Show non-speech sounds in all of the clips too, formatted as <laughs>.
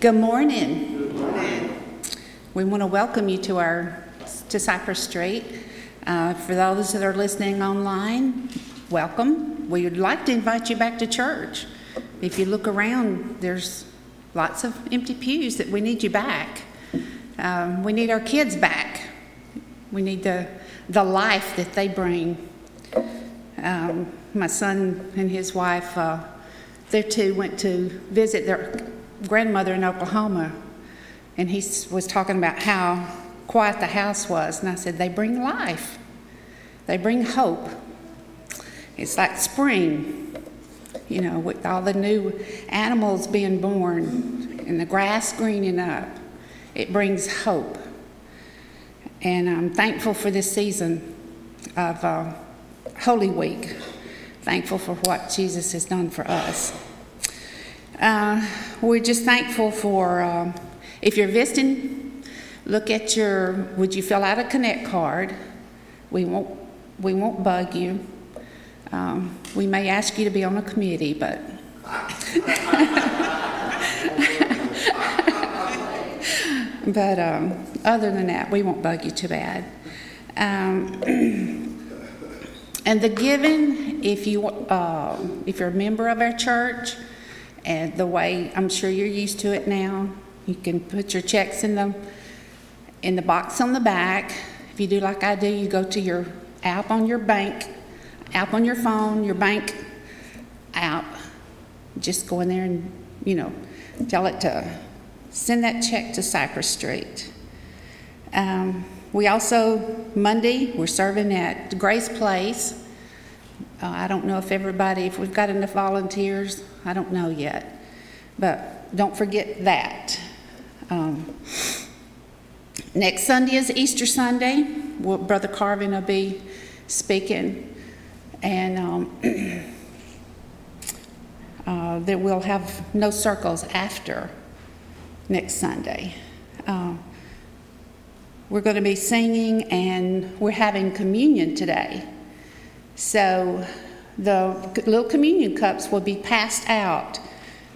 Good morning. Good morning. We want to welcome you to our to Cypress Street. Uh, for those that are listening online, welcome. We would like to invite you back to church. If you look around, there's lots of empty pews that we need you back. Um, we need our kids back. We need the the life that they bring. Um, my son and his wife, uh, they two went to visit their grandmother in Oklahoma, and he was talking about how quiet the house was. And I said, They bring life, they bring hope. It's like spring, you know, with all the new animals being born and the grass greening up. It brings hope. And I'm thankful for this season of uh, Holy Week. Thankful for what Jesus has done for us. Uh, we're just thankful for, uh, if you're visiting, look at your, would you fill out a Connect card? We won't, we won't bug you. Um, we may ask you to be on a committee, but. <laughs> but um, other than that, we won't bug you too bad. Um, <clears throat> and the giving, if you uh, if you're a member of our church, and the way I'm sure you're used to it now. You can put your checks in the in the box on the back. If you do like I do, you go to your app on your bank, app on your phone, your bank app. Just go in there and you know tell it to send that check to Cypress Street. Um, we also Monday we're serving at Grace Place. Uh, I don't know if everybody, if we've got enough volunteers, I don't know yet. But don't forget that. Um, next Sunday is Easter Sunday. Well, Brother Carvin will be speaking. And um, <clears throat> uh, that we'll have no circles after next Sunday. Uh, we're going to be singing and we're having communion today. So the little communion cups will be passed out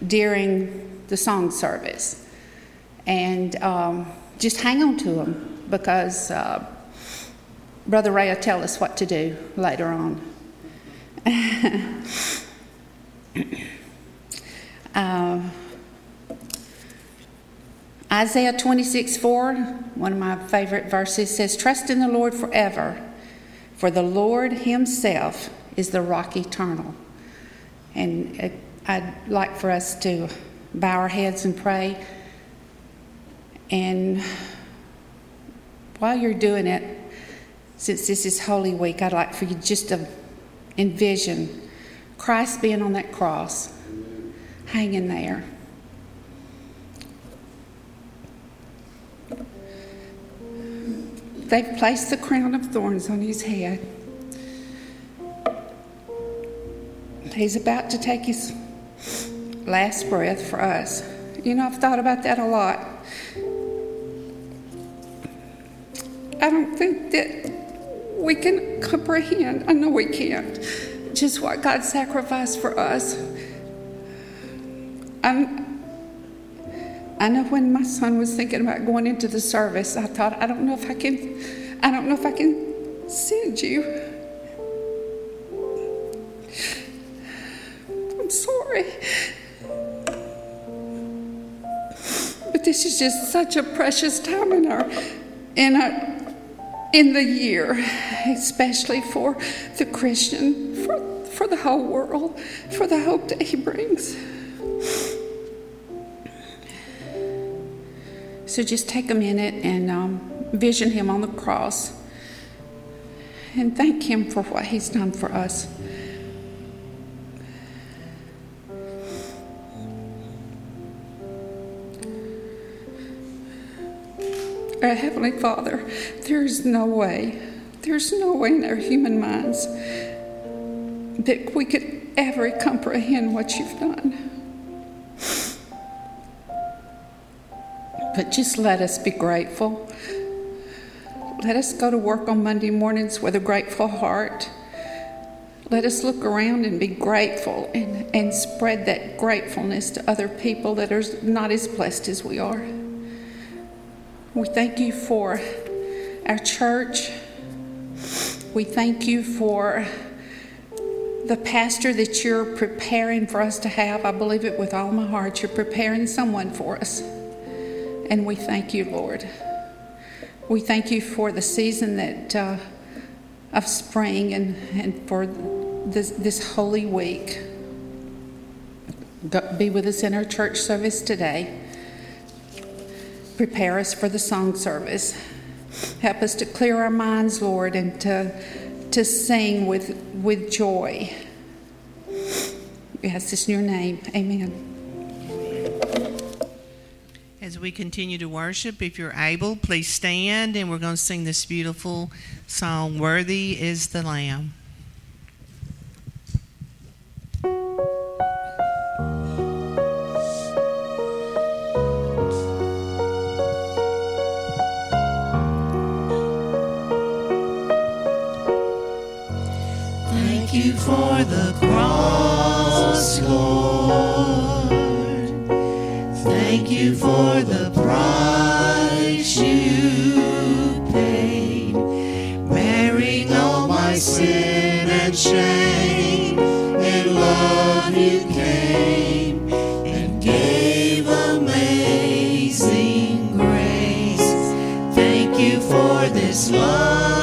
during the song service. And um, just hang on to them because uh, Brother Ray will tell us what to do later on. <laughs> uh, Isaiah 26 4, one of my favorite verses, says, Trust in the Lord forever for the Lord Himself is the rock eternal. And I'd like for us to bow our heads and pray. And while you're doing it, since this is Holy Week, I'd like for you just to envision Christ being on that cross, hanging there. They've placed the crown of thorns on his head. He's about to take his last breath for us. You know, I've thought about that a lot. I don't think that we can comprehend, I know we can't, just what God sacrificed for us. I'm, I know when my son was thinking about going into the service, I thought, I don't know if I can, I don't know if I can send you. I'm sorry. But this is just such a precious time in our, in our, in the year, especially for the Christian, for, for the whole world, for the hope that he brings. So just take a minute and um, vision him on the cross and thank him for what he's done for us. Our Heavenly Father, there's no way, there's no way in our human minds that we could ever comprehend what you've done. But just let us be grateful. Let us go to work on Monday mornings with a grateful heart. Let us look around and be grateful and, and spread that gratefulness to other people that are not as blessed as we are. We thank you for our church. We thank you for the pastor that you're preparing for us to have. I believe it with all my heart. You're preparing someone for us. And we thank you, Lord. We thank you for the season that uh, of spring and, and for this, this holy week. Go, be with us in our church service today. Prepare us for the song service. Help us to clear our minds, Lord, and to to sing with, with joy. Yes, this in your name. Amen. We continue to worship, if you're able, please stand and we're going to sing this beautiful song Worthy is the Lamb. Thank you for the cross, Lord. Thank you for the price you paid, bearing all my sin and shame. In love you came and gave amazing grace. Thank you for this love.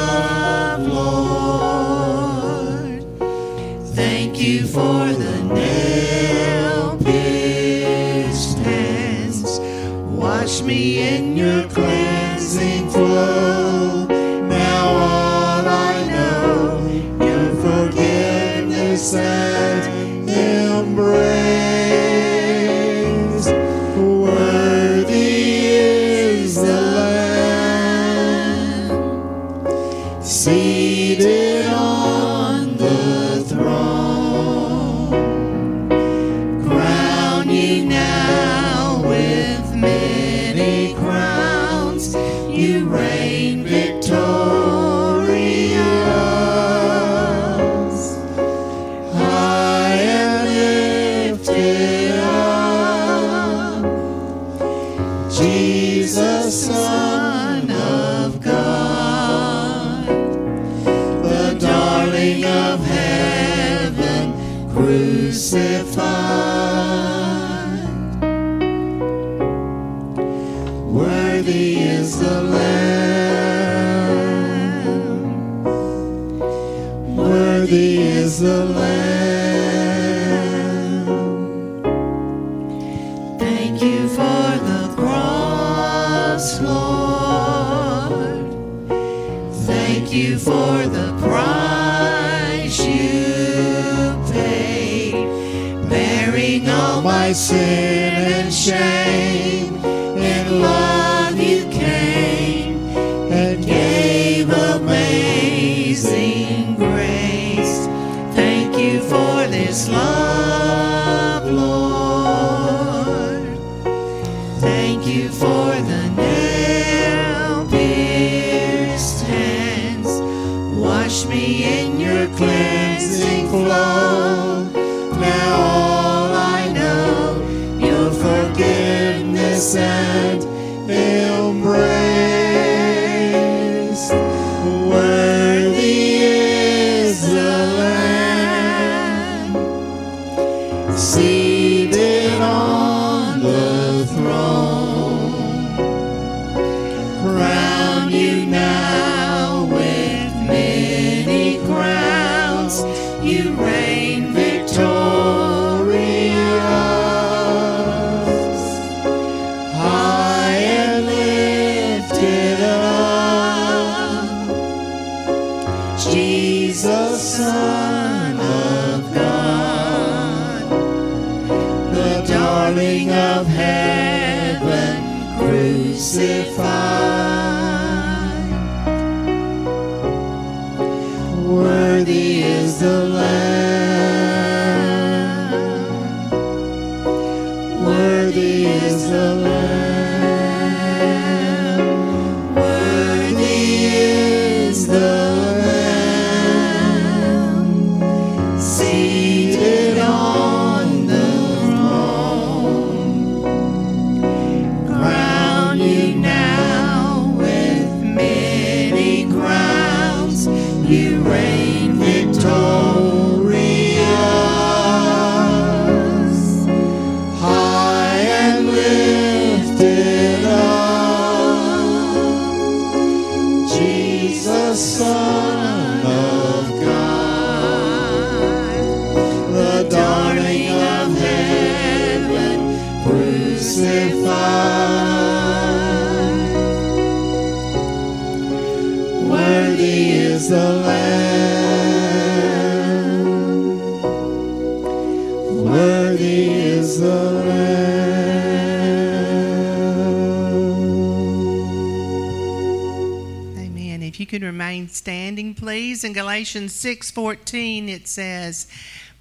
remain standing, please. In Galatians 6:14 it says,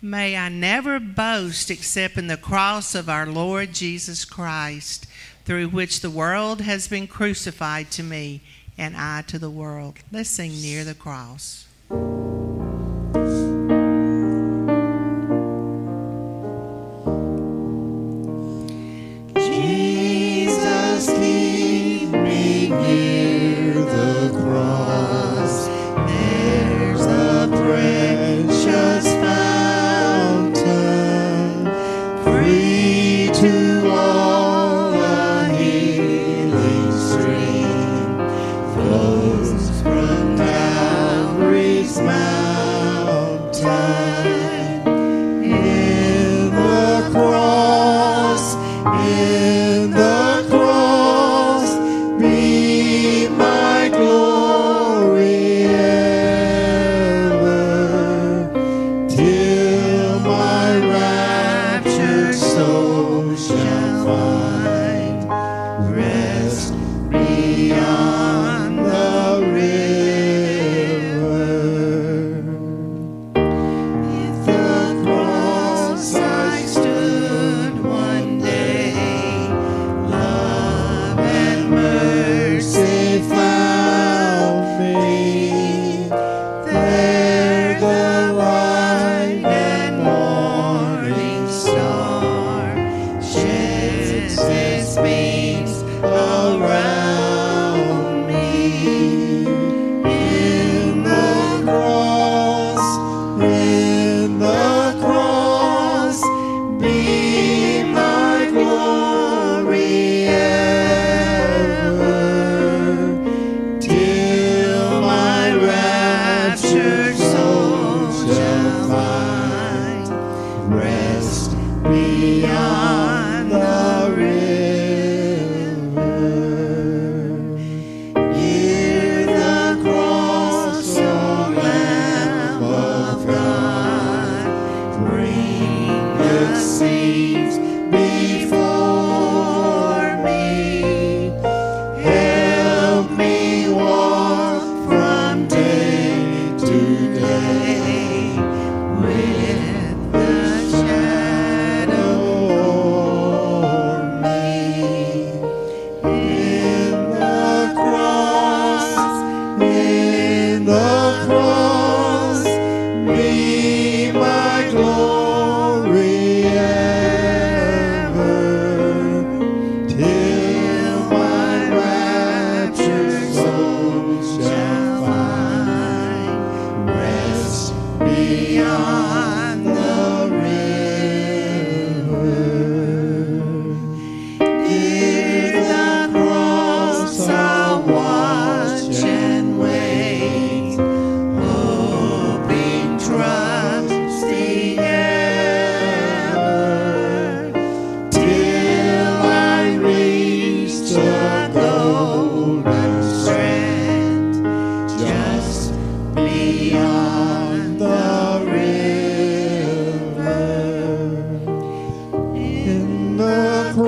"May I never boast except in the cross of our Lord Jesus Christ, through which the world has been crucified to me and I to the world." Let's sing near the cross. Jesus, lead me near.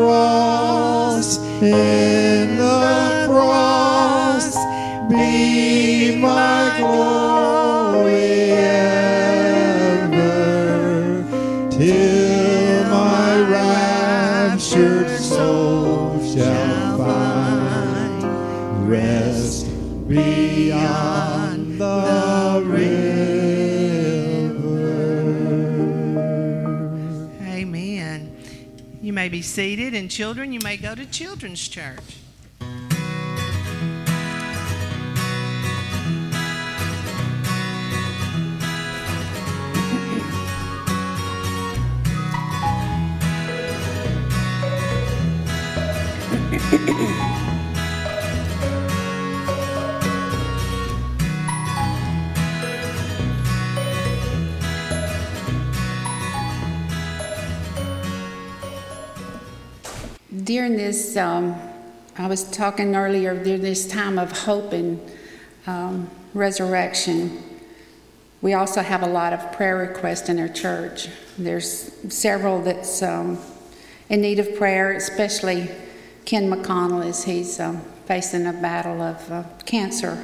cross, in the cross, be my glory. seated, and children, you may go to children's church. During this, um, I was talking earlier, during this time of hope and um, resurrection, we also have a lot of prayer requests in our church. There's several that's um, in need of prayer, especially Ken McConnell as he's um, facing a battle of uh, cancer.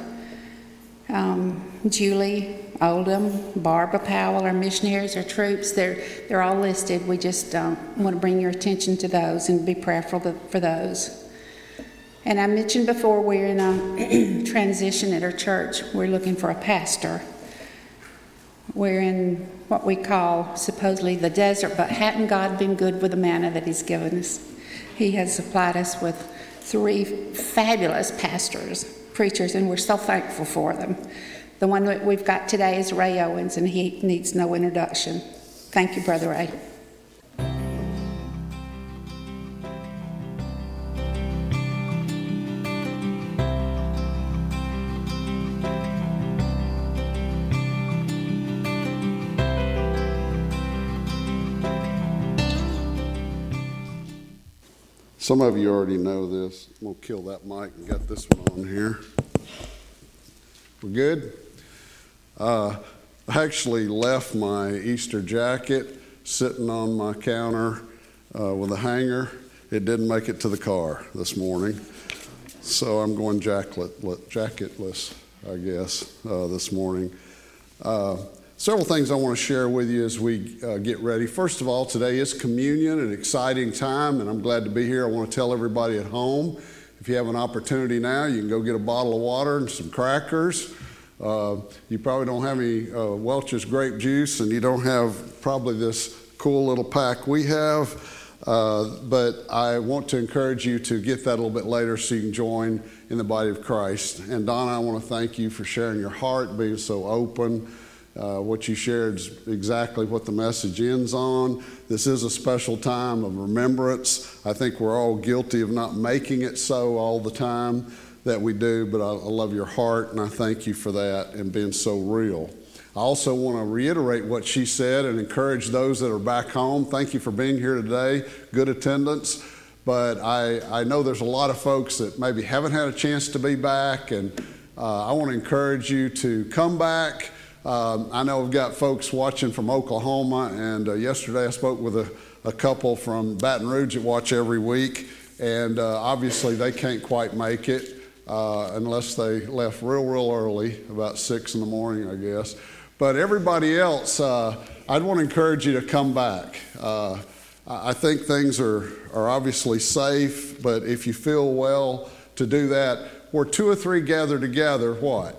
Um, Julie Oldham, Barbara Powell, our missionaries, our troops, they're, they're all listed. We just um, want to bring your attention to those and be prayerful for those. And I mentioned before we're in a <clears throat> transition at our church. We're looking for a pastor. We're in what we call supposedly the desert, but hadn't God been good with the manna that He's given us? He has supplied us with three fabulous pastors, preachers, and we're so thankful for them. The one that we've got today is Ray Owens, and he needs no introduction. Thank you, Brother Ray. Some of you already know this. I'm going to kill that mic and get this one on here. We're good? Uh, I actually left my Easter jacket sitting on my counter uh, with a hanger. It didn't make it to the car this morning. So I'm going jacketless, I guess, uh, this morning. Uh, Several things I want to share with you as we uh, get ready. First of all, today is communion, an exciting time, and I'm glad to be here. I want to tell everybody at home if you have an opportunity now, you can go get a bottle of water and some crackers. Uh, you probably don't have any uh, Welch's grape juice, and you don't have probably this cool little pack we have. Uh, but I want to encourage you to get that a little bit later so you can join in the body of Christ. And Donna, I want to thank you for sharing your heart, being so open. Uh, what you shared is exactly what the message ends on. This is a special time of remembrance. I think we're all guilty of not making it so all the time that we do, but I, I love your heart and I thank you for that and being so real. I also want to reiterate what she said and encourage those that are back home. Thank you for being here today. Good attendance. But I, I know there's a lot of folks that maybe haven't had a chance to be back, and uh, I want to encourage you to come back. Um, I know we've got folks watching from Oklahoma, and uh, yesterday I spoke with a, a, couple from Baton Rouge that watch every week, and uh, obviously they can't quite make it uh, unless they left real, real early, about six in the morning, I guess. But everybody else, uh, I'd want to encourage you to come back. Uh, I think things are, are obviously safe, but if you feel well to do that, where two or three gather together, what?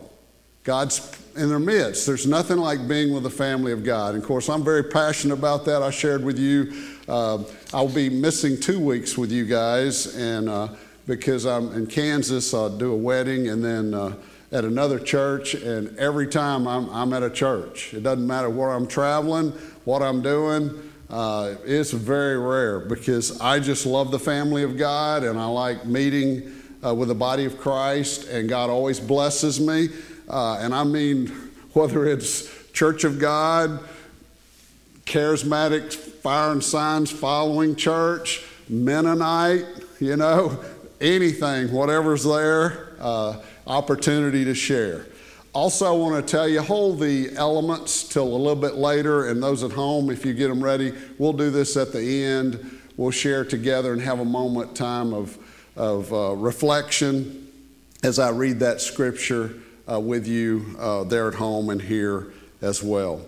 God's in their midst. There's nothing like being with the family of God. And of course, I'm very passionate about that. I shared with you, uh, I'll be missing two weeks with you guys, and uh, because I'm in Kansas, I'll do a wedding, and then uh, at another church, and every time I'm, I'm, at a church. It doesn't matter where I'm traveling, what I'm doing. Uh, it's very rare because I just love the family of God, and I like meeting uh, with the body of Christ, and God always blesses me. Uh, and I mean, <laughs> whether it's Church of God, charismatic fire and signs following church, Mennonite, you know, anything, whatever's there, uh, opportunity to share. Also, I want to tell you hold the elements till a little bit later, and those at home, if you get them ready, we'll do this at the end. We'll share together and have a moment time of, of uh, reflection as I read that scripture uh, with you uh, there at home and here as well.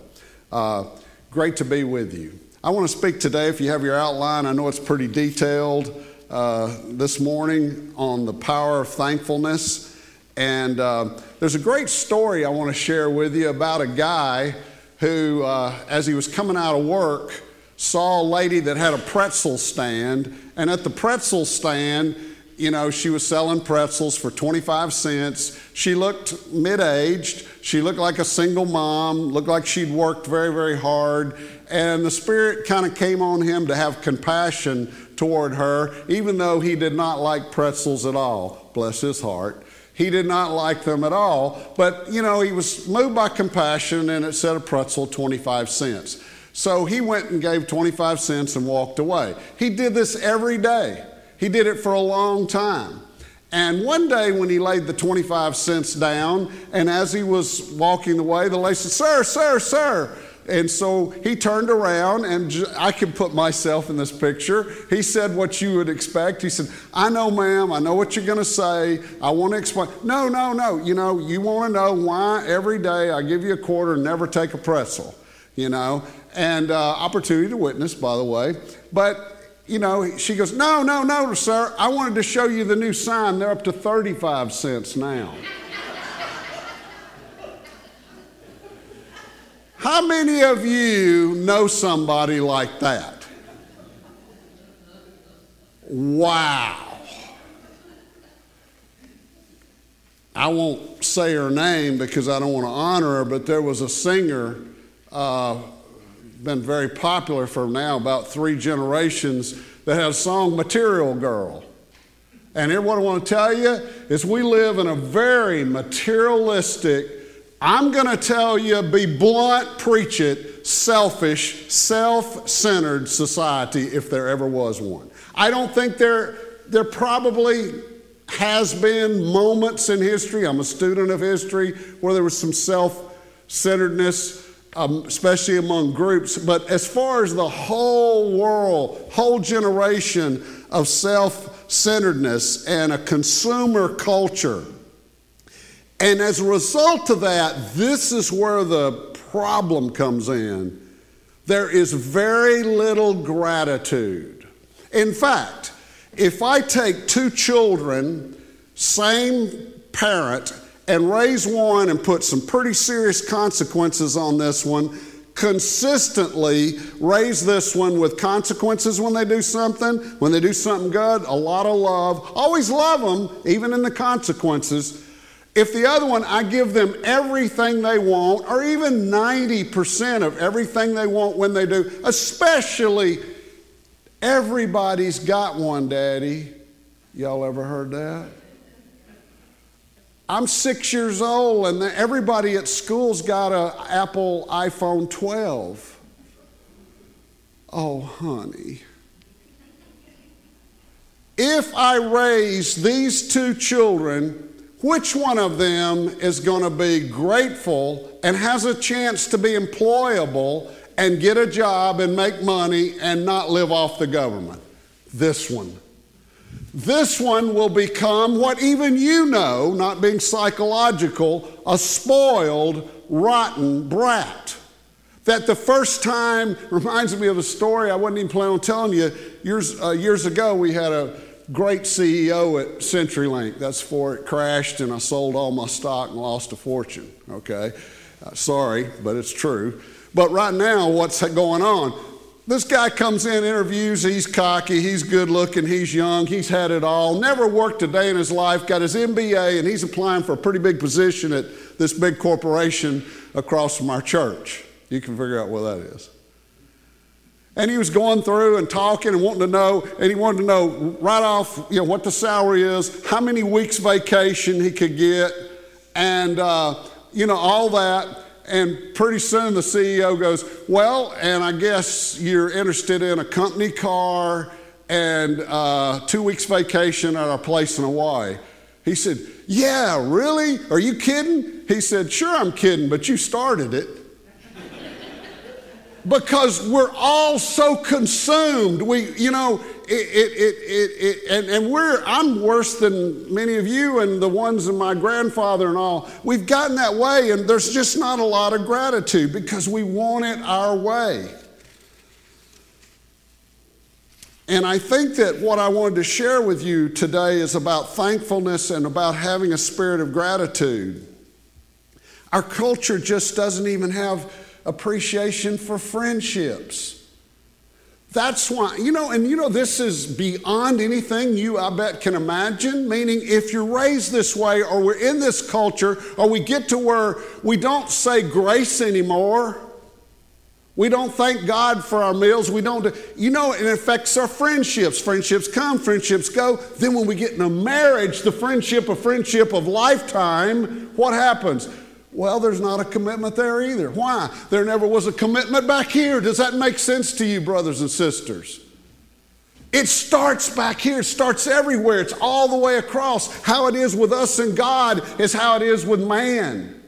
Uh, great to be with you. I want to speak today, if you have your outline, I know it's pretty detailed uh, this morning on the power of thankfulness. And uh, there's a great story I want to share with you about a guy who, uh, as he was coming out of work, saw a lady that had a pretzel stand. And at the pretzel stand, you know, she was selling pretzels for 25 cents. She looked mid aged. She looked like a single mom, looked like she'd worked very, very hard. And the Spirit kind of came on him to have compassion toward her, even though he did not like pretzels at all. Bless his heart. He did not like them at all. But, you know, he was moved by compassion, and it said a pretzel 25 cents. So he went and gave 25 cents and walked away. He did this every day. He did it for a long time. And one day when he laid the 25 cents down, and as he was walking away, the lady said, Sir, sir, sir. And so he turned around, and I can put myself in this picture. He said what you would expect. He said, I know, ma'am, I know what you're going to say. I want to explain. No, no, no. You know, you want to know why every day I give you a quarter and never take a pretzel, you know? And uh, opportunity to witness, by the way. But you know, she goes, No, no, no, sir. I wanted to show you the new sign. They're up to 35 cents now. How many of you know somebody like that? Wow. I won't say her name because I don't want to honor her, but there was a singer uh, been very popular for now about three generations that has song Material Girl. And here, what I want to tell you is we live in a very materialistic, I'm going to tell you, be blunt, preach it, selfish, self centered society if there ever was one. I don't think there, there probably has been moments in history, I'm a student of history, where there was some self centeredness um, especially among groups. But as far as the whole world, whole generation of self centeredness and a consumer culture. And as a result of that, this is where the problem comes in. There is very little gratitude. In fact, if I take two children, same parent, and raise one and put some pretty serious consequences on this one. Consistently raise this one with consequences when they do something, when they do something good, a lot of love. Always love them, even in the consequences. If the other one, I give them everything they want, or even 90% of everything they want when they do, especially everybody's got one, Daddy. Y'all ever heard that? I'm six years old, and everybody at school's got an Apple iPhone 12. Oh, honey. If I raise these two children, which one of them is going to be grateful and has a chance to be employable and get a job and make money and not live off the government? This one. This one will become what even you know, not being psychological, a spoiled, rotten brat. That the first time <laughs> reminds me of a story I wasn't even planning on telling you. Years, uh, years ago, we had a great CEO at CenturyLink. That's before it crashed and I sold all my stock and lost a fortune. Okay? Uh, sorry, but it's true. But right now, what's going on? This guy comes in, interviews, he's cocky, he's good looking, he's young, he's had it all, never worked a day in his life, got his MBA, and he's applying for a pretty big position at this big corporation across from our church. You can figure out where that is. And he was going through and talking and wanting to know, and he wanted to know right off, you know, what the salary is, how many weeks vacation he could get, and uh, you know all that. And pretty soon the CEO goes, Well, and I guess you're interested in a company car and uh, two weeks vacation at our place in Hawaii. He said, Yeah, really? Are you kidding? He said, Sure, I'm kidding, but you started it because we're all so consumed. We, you know, it, it, it, it, and, and we're, I'm worse than many of you and the ones of my grandfather and all. We've gotten that way, and there's just not a lot of gratitude because we want it our way. And I think that what I wanted to share with you today is about thankfulness and about having a spirit of gratitude. Our culture just doesn't even have appreciation for friendships. That's why, you know, and you know, this is beyond anything you, I bet, can imagine. Meaning, if you're raised this way, or we're in this culture, or we get to where we don't say grace anymore, we don't thank God for our meals, we don't, you know, it affects our friendships. Friendships come, friendships go. Then, when we get in a marriage, the friendship, a friendship of lifetime, what happens? Well, there's not a commitment there either. Why? There never was a commitment back here. Does that make sense to you, brothers and sisters? It starts back here, it starts everywhere, it's all the way across. How it is with us and God is how it is with man.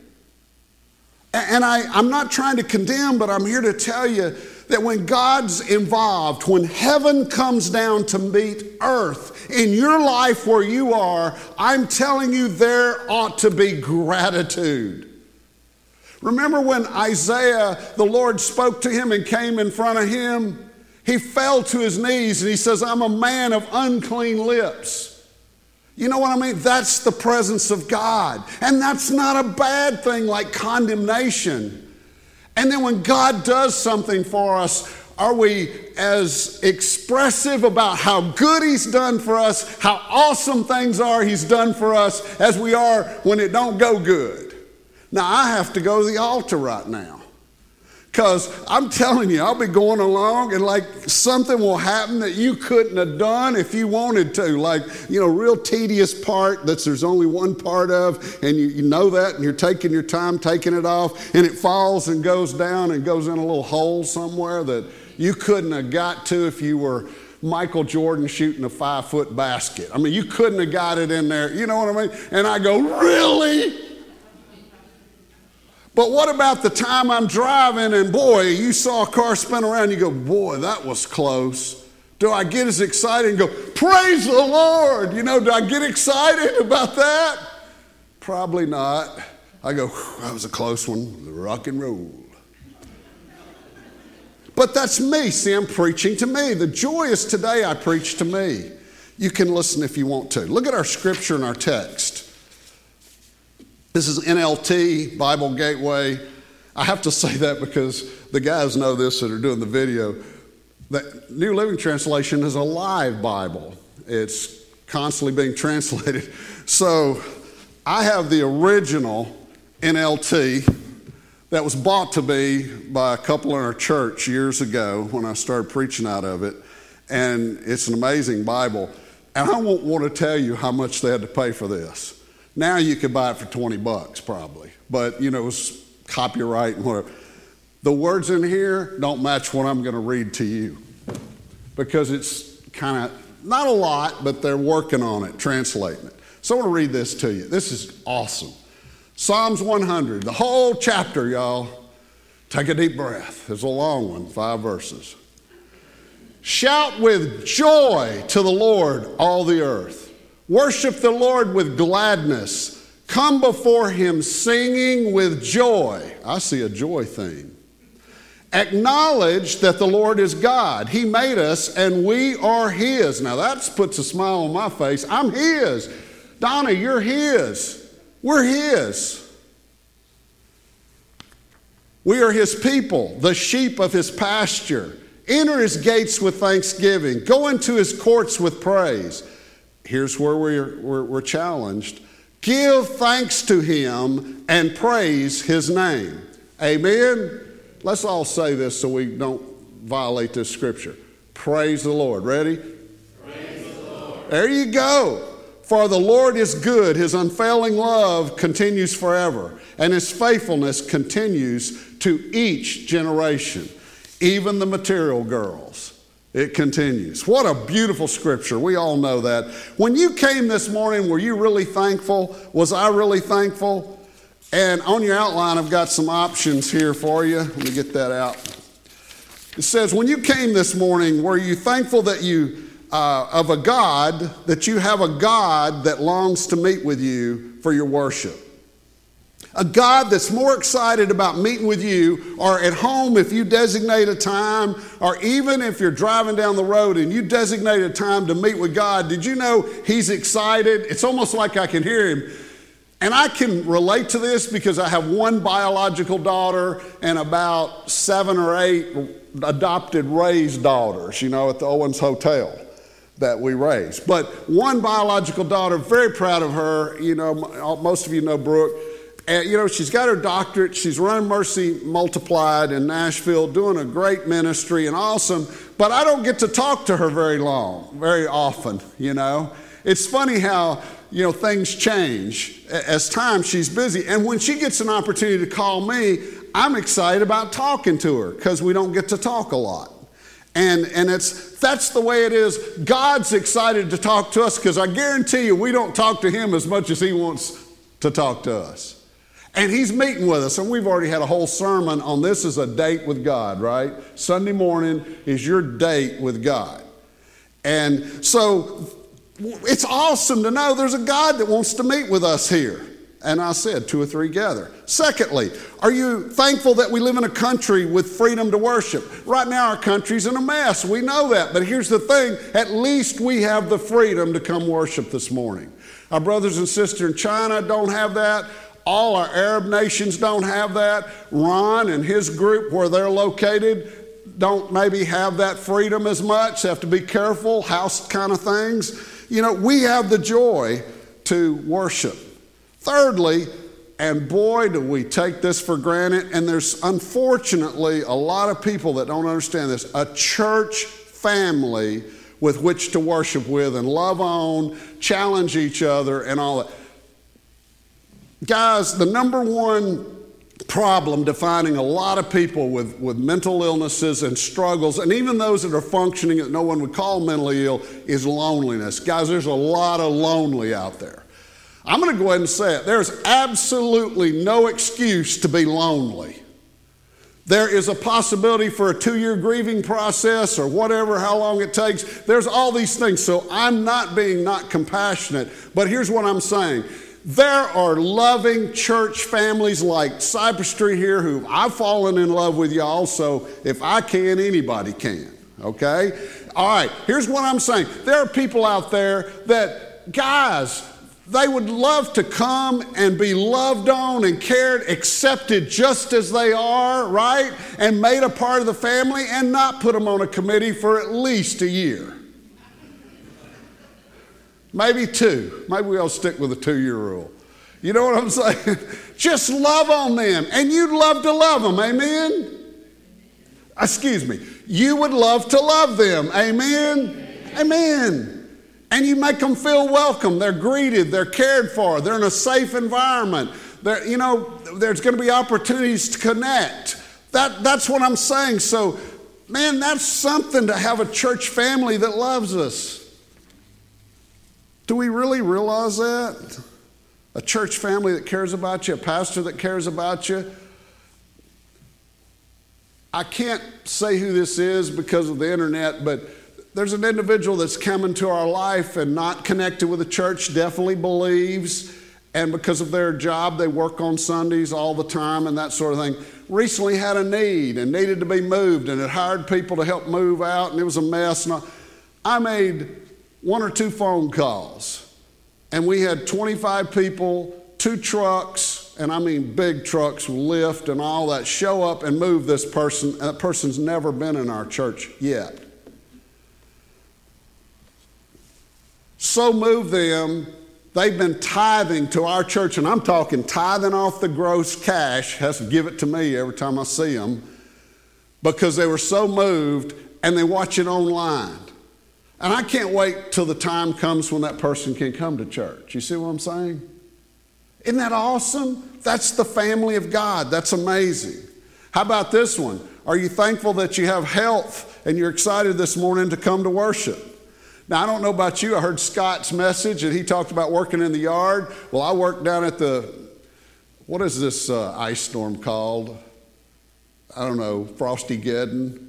And I, I'm not trying to condemn, but I'm here to tell you that when God's involved, when heaven comes down to meet earth in your life where you are, I'm telling you there ought to be gratitude. Remember when Isaiah, the Lord spoke to him and came in front of him? He fell to his knees and he says, I'm a man of unclean lips. You know what I mean? That's the presence of God. And that's not a bad thing like condemnation. And then when God does something for us, are we as expressive about how good He's done for us, how awesome things are He's done for us, as we are when it don't go good? Now, I have to go to the altar right now. Because I'm telling you, I'll be going along and like something will happen that you couldn't have done if you wanted to. Like, you know, real tedious part that there's only one part of, and you, you know that, and you're taking your time taking it off, and it falls and goes down and goes in a little hole somewhere that you couldn't have got to if you were Michael Jordan shooting a five foot basket. I mean, you couldn't have got it in there. You know what I mean? And I go, really? But what about the time I'm driving and boy, you saw a car spin around, you go, boy, that was close. Do I get as excited and go, praise the Lord? You know, do I get excited about that? Probably not. I go, that was a close one, rock and roll. But that's me. See, I'm preaching to me. The joy is today I preach to me. You can listen if you want to. Look at our scripture and our text. This is NLT, Bible Gateway. I have to <laughs> say that because the guys know this that are doing the video. The New Living Translation is a live Bible, it's constantly being <laughs> translated. So I have the original NLT that was bought to me by a couple in our church years ago when I started preaching out of it. And it's an amazing Bible. And I won't want to tell you how much they had to pay for this. Now you could buy it for 20 bucks probably, but you know, it was copyright and whatever. The words in here don't match what I'm going to read to you because it's kind of not a lot, but they're working on it, translating it. So I want to read this to you. This is awesome. Psalms 100, the whole chapter, y'all. Take a deep breath. It's a long one, five verses. Shout with joy to the Lord, all the earth. Worship the Lord with gladness. Come before him singing with joy. I see a joy theme. Acknowledge that the Lord is God. He made us and we are his. Now that puts a smile on my face. I'm his. Donna, you're his. We're his. We are his people, the sheep of his pasture. Enter his gates with thanksgiving. Go into his courts with praise here's where we're, we're, we're challenged give thanks to him and praise his name. Amen. Let's all say this so we don't violate this scripture. Praise the Lord. Ready? The Lord. There you go. For the Lord is good, his unfailing love continues forever, and his faithfulness continues to each generation, even the material girls. It continues. What a beautiful scripture. We all know that. When you came this morning, were you really thankful? Was I really thankful? And on your outline, I've got some options here for you. Let me get that out. It says, When you came this morning, were you thankful that you, uh, of a God, that you have a God that longs to meet with you for your worship? A God that's more excited about meeting with you, or at home if you designate a time, or even if you're driving down the road and you designate a time to meet with God, did you know He's excited? It's almost like I can hear Him. And I can relate to this because I have one biological daughter and about seven or eight adopted raised daughters, you know, at the Owens Hotel that we raised. But one biological daughter, very proud of her. You know, uh, most of you know Brooke and, you know, she's got her doctorate. She's run Mercy Multiplied in Nashville, doing a great ministry and awesome. But I don't get to talk to her very long, very often, you know. It's funny how, you know, things change. As time, she's busy. And when she gets an opportunity to call me, I'm excited about talking to her because we don't get to talk a lot. And, and it's, that's the way it is. God's excited to talk to us because I guarantee you we don't talk to Him as much as He wants to talk to us. And He's meeting with us. And we've already had a whole sermon on this as a date with God, right? Sunday morning is your date with God. And so it's awesome to know there's a God that wants to meet with us here. And I said, two or three gather. Secondly, are you thankful that we live in a country with freedom to worship? Right now, our country's in a mess. We know that. But here's the thing at least we have the freedom to come worship this morning. Our brothers and sisters in China don't have that. All our Arab nations don't have that. Ron and his group, where they're located, don't maybe have that freedom as much, have to be careful, house kind of things. You know, we have the joy to worship. Thirdly, and boy, do we take this for granted, and there's unfortunately a lot of people that don't understand this a church family with which to worship with and love on, challenge each other, and all that. Guys, the number one problem defining a lot of people with, with mental illnesses and struggles, and even those that are functioning that no one would call mentally ill, is loneliness. Guys, there's a lot of lonely out there. I'm going to go ahead and say it. There's absolutely no excuse to be lonely. There is a possibility for a two year grieving process or whatever, how long it takes. There's all these things. So I'm not being not compassionate, but here's what I'm saying. There are loving church families like Cypress Street here who I've fallen in love with y'all, so if I can, anybody can. Okay? All right, here's what I'm saying. There are people out there that, guys, they would love to come and be loved on and cared, accepted just as they are, right? And made a part of the family and not put them on a committee for at least a year. Maybe two. Maybe we'll stick with a two year rule. You know what I'm <laughs> saying? Just love on them. And you'd love to love them. Amen? Excuse me. You would love to love them. Amen? Amen. And you make them feel welcome. They're greeted, they're cared for, they're in a safe environment. They're, you know, there's going to be opportunities to connect. That, that's what I'm saying. So, man, that's something to have a church family that loves us. Do we really realize that? A church family that cares about you, a pastor that cares about you. I can't say who this is because of the internet, but there's an individual that's come into our life and not connected with the church, definitely believes, and because of their job, they work on Sundays all the time and that sort of thing. Recently had a need and needed to be moved, and had hired people to help move out, and it was a mess. And I made one or two phone calls, and we had 25 people, two trucks, and I mean big trucks, lift and all that, show up and move this person. That person's never been in our church yet. so moved them, they've been tithing to our church, and I'm talking tithing off the gross cash, has to give it to me every time I see them, because they were so moved and they watch it online. And I can't wait till the time comes when that person can come to church. You see what I'm saying? Isn't that awesome? That's the family of God. That's amazing. How about this one? Are you thankful that you have health and you're excited this morning to come to worship? Now, I don't know about you. I heard Scott's message and he talked about working in the yard. Well, I work down at the, what is this uh, ice storm called? I don't know, Frosty Geddon.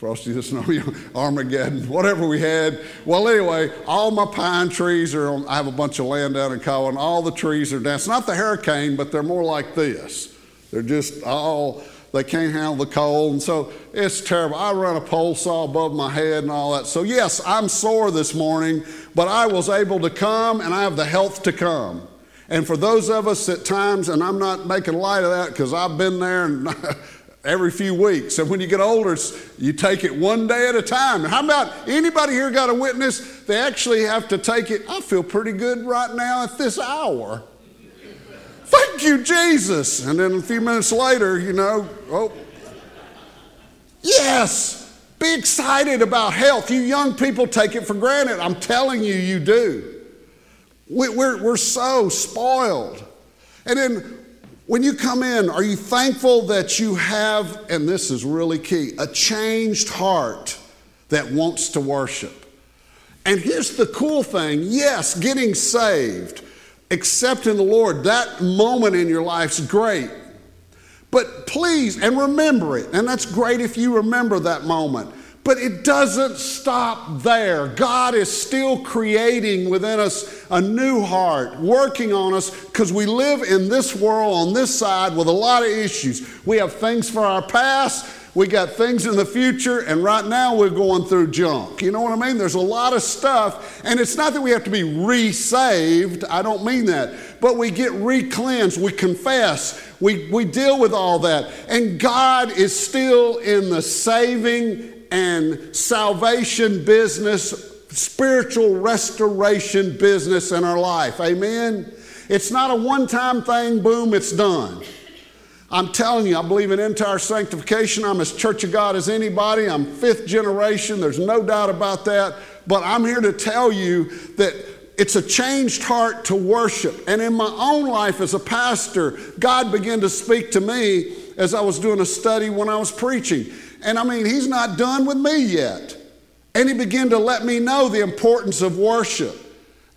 Frosty, the no, <laughs> Armageddon, whatever we had. Well, anyway, all my pine trees are on, I have a bunch of land down in Cowan. All the trees are down. It's not the hurricane, but they're more like this. They're just all they can't handle the cold. And so it's terrible. I run a pole saw above my head and all that. So, yes, I'm sore this morning, but I was able to come and I have the health to come. And for those of us at times, and I'm not making light of that because I've been there and <laughs> every few weeks. And when you get older, you take it one day at a time. How about anybody here got a witness? They actually have to take it. I feel pretty good right now at this hour. Thank you, Jesus. And then a few minutes later, you know, oh, yes, be excited about health. You young people take it for granted. I'm telling you, you do. We, we're, we're so spoiled. And then when you come in, are you thankful that you have, and this is really key, a changed heart that wants to worship. And here's the cool thing yes, getting saved, accepting the Lord, that moment in your life's great. But please, and remember it, and that's great if you remember that moment. But it doesn't stop there. God is still creating within us a new heart, working on us because we live in this world on this side with a lot of issues. We have things for our past, we got things in the future, and right now we're going through junk. You know what I mean? There's a lot of stuff, and it's not that we have to be re-saved. I don't mean that. But we get re-cleansed, we confess, we, we deal with all that. And God is still in the saving and salvation business, spiritual restoration business in our life. Amen? It's not a one time thing, boom, it's done. I'm telling you, I believe in entire sanctification. I'm as church of God as anybody. I'm fifth generation. There's no doubt about that. But I'm here to tell you that it's a changed heart to worship. And in my own life as a pastor, God began to speak to me as I was doing a study when I was preaching. And I mean, He's not done with me yet. And He began to let me know the importance of worship.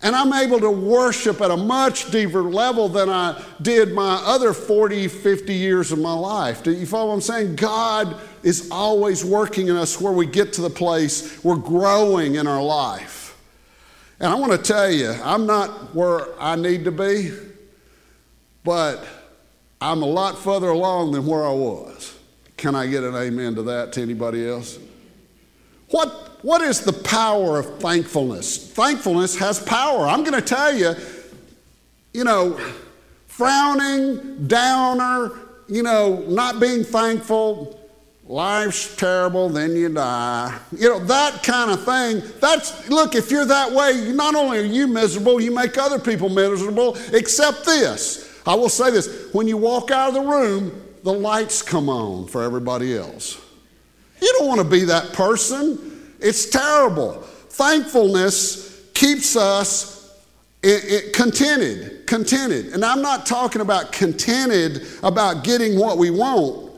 And I'm able to worship at a much deeper level than I did my other 40, 50 years of my life. Do you follow what I'm saying? God is always working in us where we get to the place we're growing in our life. And I want to tell you, I'm not where I need to be, but I'm a lot further along than where I was. Can I get an amen to that to anybody else? What what is the power of thankfulness? Thankfulness has power. I'm going to tell you, you know, frowning, downer, you know, not being thankful, life's terrible, then you die. You know, that kind of thing. That's, look, if you're that way, not only are you miserable, you make other people miserable, except this. I will say this when you walk out of the room, the lights come on for everybody else. You don't want to be that person. It's terrible. Thankfulness keeps us it, it, contented, contented. And I'm not talking about contented about getting what we want.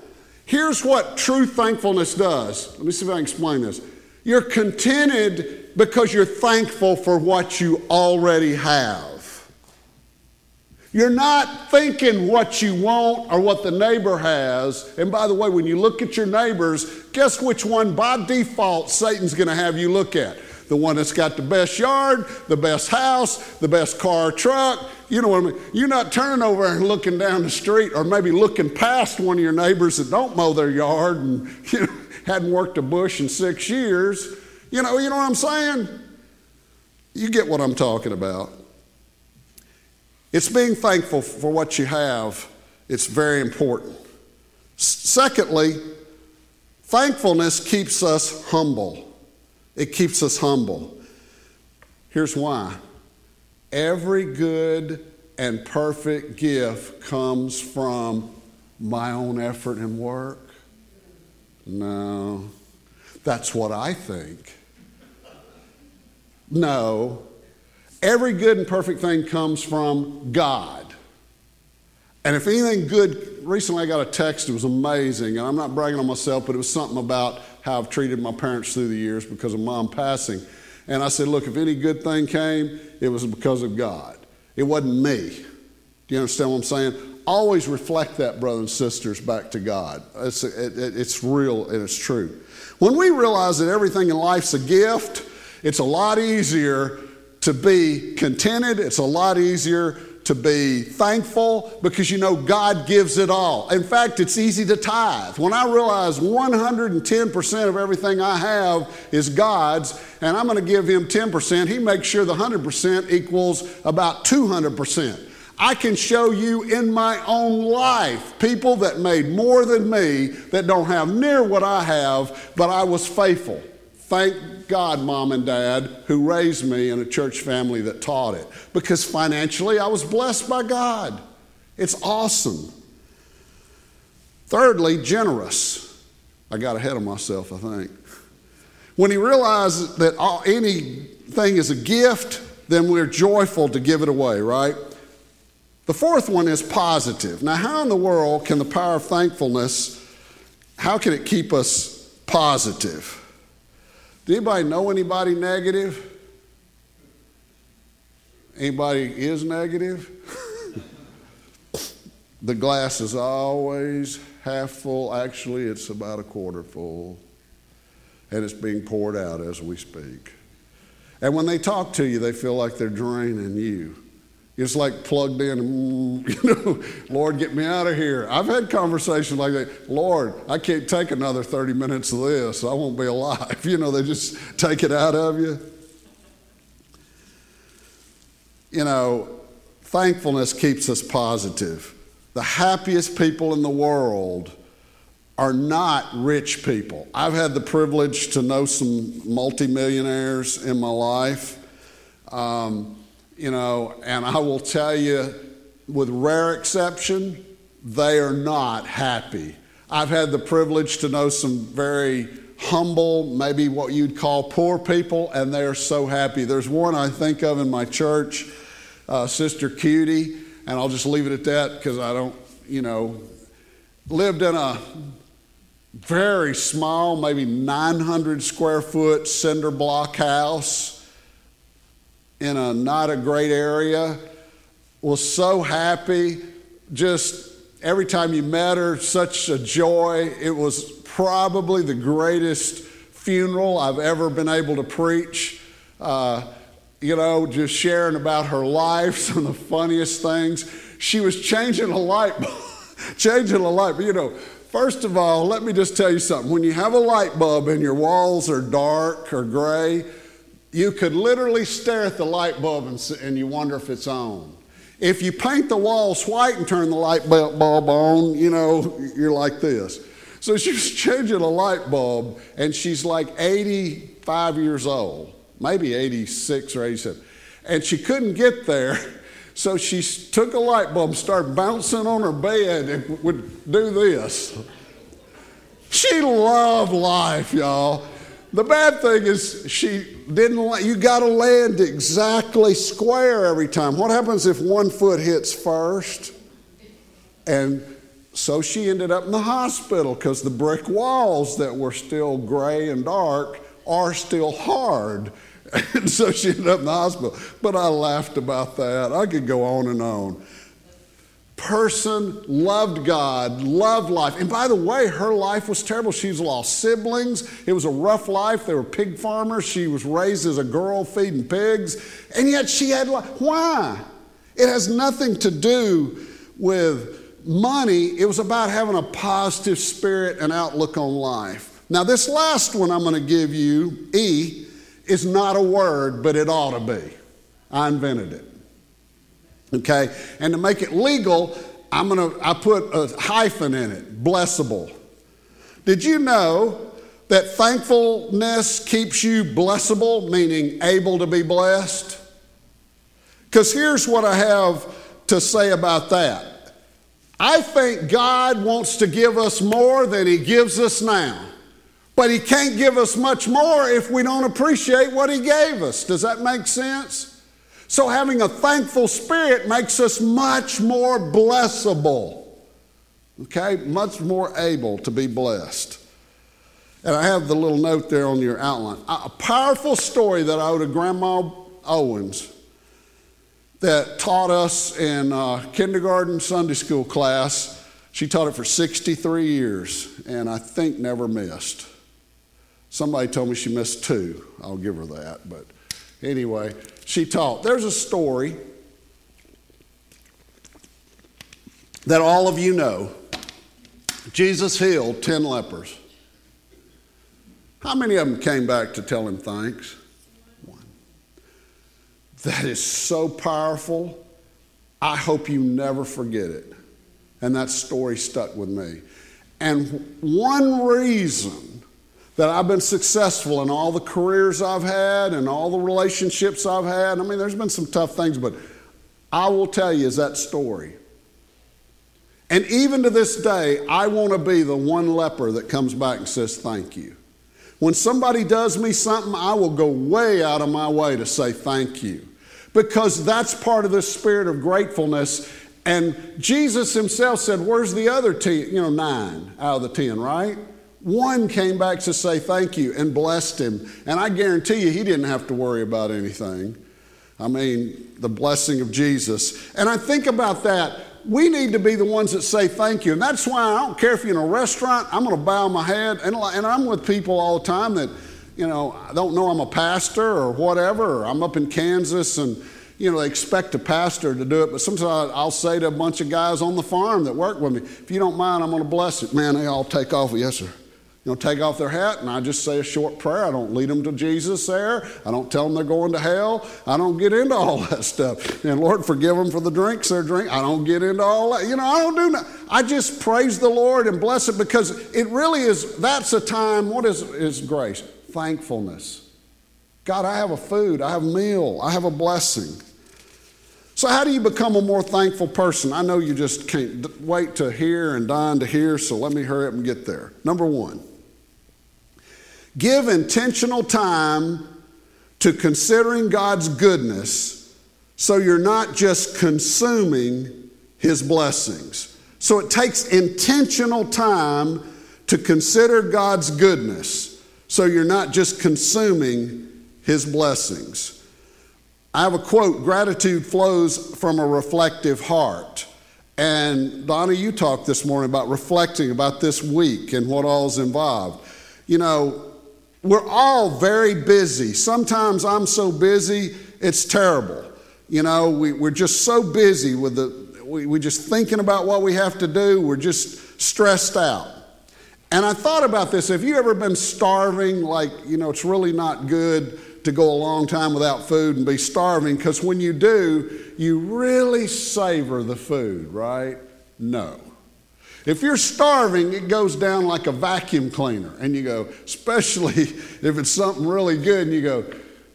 Here's what true thankfulness does. Let me see if I can explain this. You're contented because you're thankful for what you already have. You're not thinking what you want or what the neighbor has. And by the way, when you look at your neighbors, guess which one by default Satan's going to have you look at? The one that's got the best yard, the best house, the best car, truck. You know what I mean? You're not turning over and looking down the street or maybe looking past one of your neighbors that don't mow their yard and <laughs> you know, hadn't worked a bush in six years. You know, you know what I'm saying? You get what I'm talking about. It's being thankful for what you have, it's very important. Secondly, thankfulness keeps us humble. It keeps us humble. Here's why every good and perfect gift comes from my own effort and work. No, that's what I think. No, Every good and perfect thing comes from God. And if anything good, recently I got a text, it was amazing. And I'm not bragging on myself, but it was something about how I've treated my parents through the years because of mom passing. And I said, look, if any good thing came, it was because of God. It wasn't me. Do you understand what I'm saying? Always reflect that, brothers and sisters, back to God. It's, it, it, it's real and it's true. When we realize that everything in life's a gift, it's a lot easier to be contented. It's a lot easier to be thankful because you know God gives it all. In fact, it's easy to tithe. When I realize 110% of everything I have is God's and I'm going to give Him 10%, He makes sure the 100% equals about 200%. I can show you in my own life people that made more than me that don't have near what I have, but I was faithful. Thank God, mom and dad, who raised me in a church family that taught it. Because financially, I was blessed by God. It's awesome. Thirdly, generous. I got ahead of myself, I think. When he realizes that all, anything is a gift, then we're joyful to give it away, right? The fourth one is positive. Now, how in the world can the power of thankfulness, how can it keep us positive? Does anybody know anybody negative? Anybody is negative? <laughs> the glass is always half full. Actually, it's about a quarter full. And it's being poured out as we speak. And when they talk to you, they feel like they're draining you. It's like plugged in, <laughs> you know, Lord, get me out of here. I've had conversations like that. Lord, I can't take another 30 minutes of this. I won't be alive. <laughs> You know, they just take it out of you. You know, thankfulness keeps us positive. The happiest people in the world are not rich people. I've had the privilege to know some multimillionaires in my life. Um, you know, and I will tell you, with rare exception, they are not happy. I've had the privilege to know some very humble, maybe what you'd call poor people, and they are so happy. There's one I think of in my church, uh, Sister Cutie, and I'll just leave it at that because I don't, you know, lived in a very small, maybe 900 square foot cinder block house in a not a great area, was so happy. Just every time you met her, such a joy. It was probably the greatest funeral I've ever been able to preach. Uh, you know, just sharing about her life, <laughs> some of the funniest things. She was changing a light bulb, <laughs> changing a light bulb. You know, first of all, let me just tell you something. When you have a light bulb and your walls are dark or gray, you could literally stare at the light bulb and, and you wonder if it's on. If you paint the walls white and turn the light bulb on, you know, you're like this. So <laughs> she was changing a light bulb, and she's like 85 years old, maybe 86 or 87. And she couldn't get there, <laughs> so she took a light bulb, started bouncing on her bed, and would do this. She loved life, y'all. The bad thing is she didn't you got to land exactly square every time. What happens if one foot hits first? And so she ended up in the hospital because the brick walls that were still gray and dark are still hard. <laughs> And so she ended up in the hospital. But I laughed about that. I could go on and on person, loved God, loved life. And by the way, her life was terrible. She's lost siblings. It was a rough life. They were pig farmers. She was raised as a girl feeding pigs. And yet she had life. Why? It has nothing to do with money. It was about having a positive spirit and outlook on life. Now, this last one I'm going to give you, E, is not a word, but it ought to be. I invented it. Okay? And to make it legal, I'm gonna I put a hyphen in it, blessable. Did you know that thankfulness keeps you blessable, meaning able to be blessed? Because here's what I have to say about that. I think God wants to give us more than He gives us now. But He can't give us much more if we don't appreciate what He gave us. Does that make sense? So, having a thankful spirit makes us much more blessable, okay? Much more able to be blessed. And I have the little note there on your outline. A powerful story that I owed to Grandma Owens that taught us in uh, kindergarten Sunday school class. She taught it for 63 years and I think never missed. Somebody told me she missed two. I'll give her that. But anyway, she taught. There's a story that all of you know. Jesus healed 10 lepers. How many of them came back to tell him thanks? One. That is so powerful. I hope you never forget it. And that story stuck with me. And one reason that I've been successful in all the careers I've had and all the relationships I've had. I mean, there's been some tough things, but I will tell you is that story. And even to this day, I want to be the one leper that comes back and says, Thank you. When somebody does me something, I will go way out of my way to say thank you. Because that's part of the spirit of gratefulness. And Jesus himself said, Where's the other ten? You know, nine out of the ten, right? One came back to say thank you and blessed him. And I guarantee you, he didn't have to worry about anything. I mean, the blessing of Jesus. And I think about that. We need to be the ones that say thank you. And that's why I don't care if you're in a restaurant, I'm going to bow my head. And, I'm with people all the time that, you know, I don't know I'm a pastor or whatever. Or I'm up in Kansas and, you know, they expect a pastor to do it, but sometimes I'll say to a bunch of guys on the farm that work with me, if you don't mind, I'm going to bless it. Man, they all take off. Yes, sir you know, take off their hat and I just say a short prayer. I don't lead them to Jesus there. I don't tell them they're going to hell. I don't get into <laughs> all that stuff. And Lord, forgive them for the drinks they're drinking. I don't get into all that. You know, I don't do that. I just praise the Lord and bless it because it really is, that's a time, what is, is grace? Thankfulness. God, I have a food, I have a meal, I have a blessing. So, how do you become a more thankful person? I know you just can't wait to hear and dying to hear, so let me hurry up and get there. Number one, Give intentional time to considering God's goodness so you're not just consuming His blessings. So it takes intentional time to consider God's goodness so you're not just consuming His blessings. I have a quote gratitude flows from a reflective heart. And Donna, you talked this morning about reflecting about this week and what all's involved. You know, we're all very busy. Sometimes I'm so busy, it's terrible. You know, we, we're just so busy with the, we, we're just thinking about what we have to do, we're just stressed out. And I thought about this. Have you ever been starving? Like, you know, it's really not good to go a long time without food and be starving because when you do, you really savor the food, right? No. If you're starving, it goes down like a vacuum cleaner. And you go, especially <laughs> if it's something really good, and you go,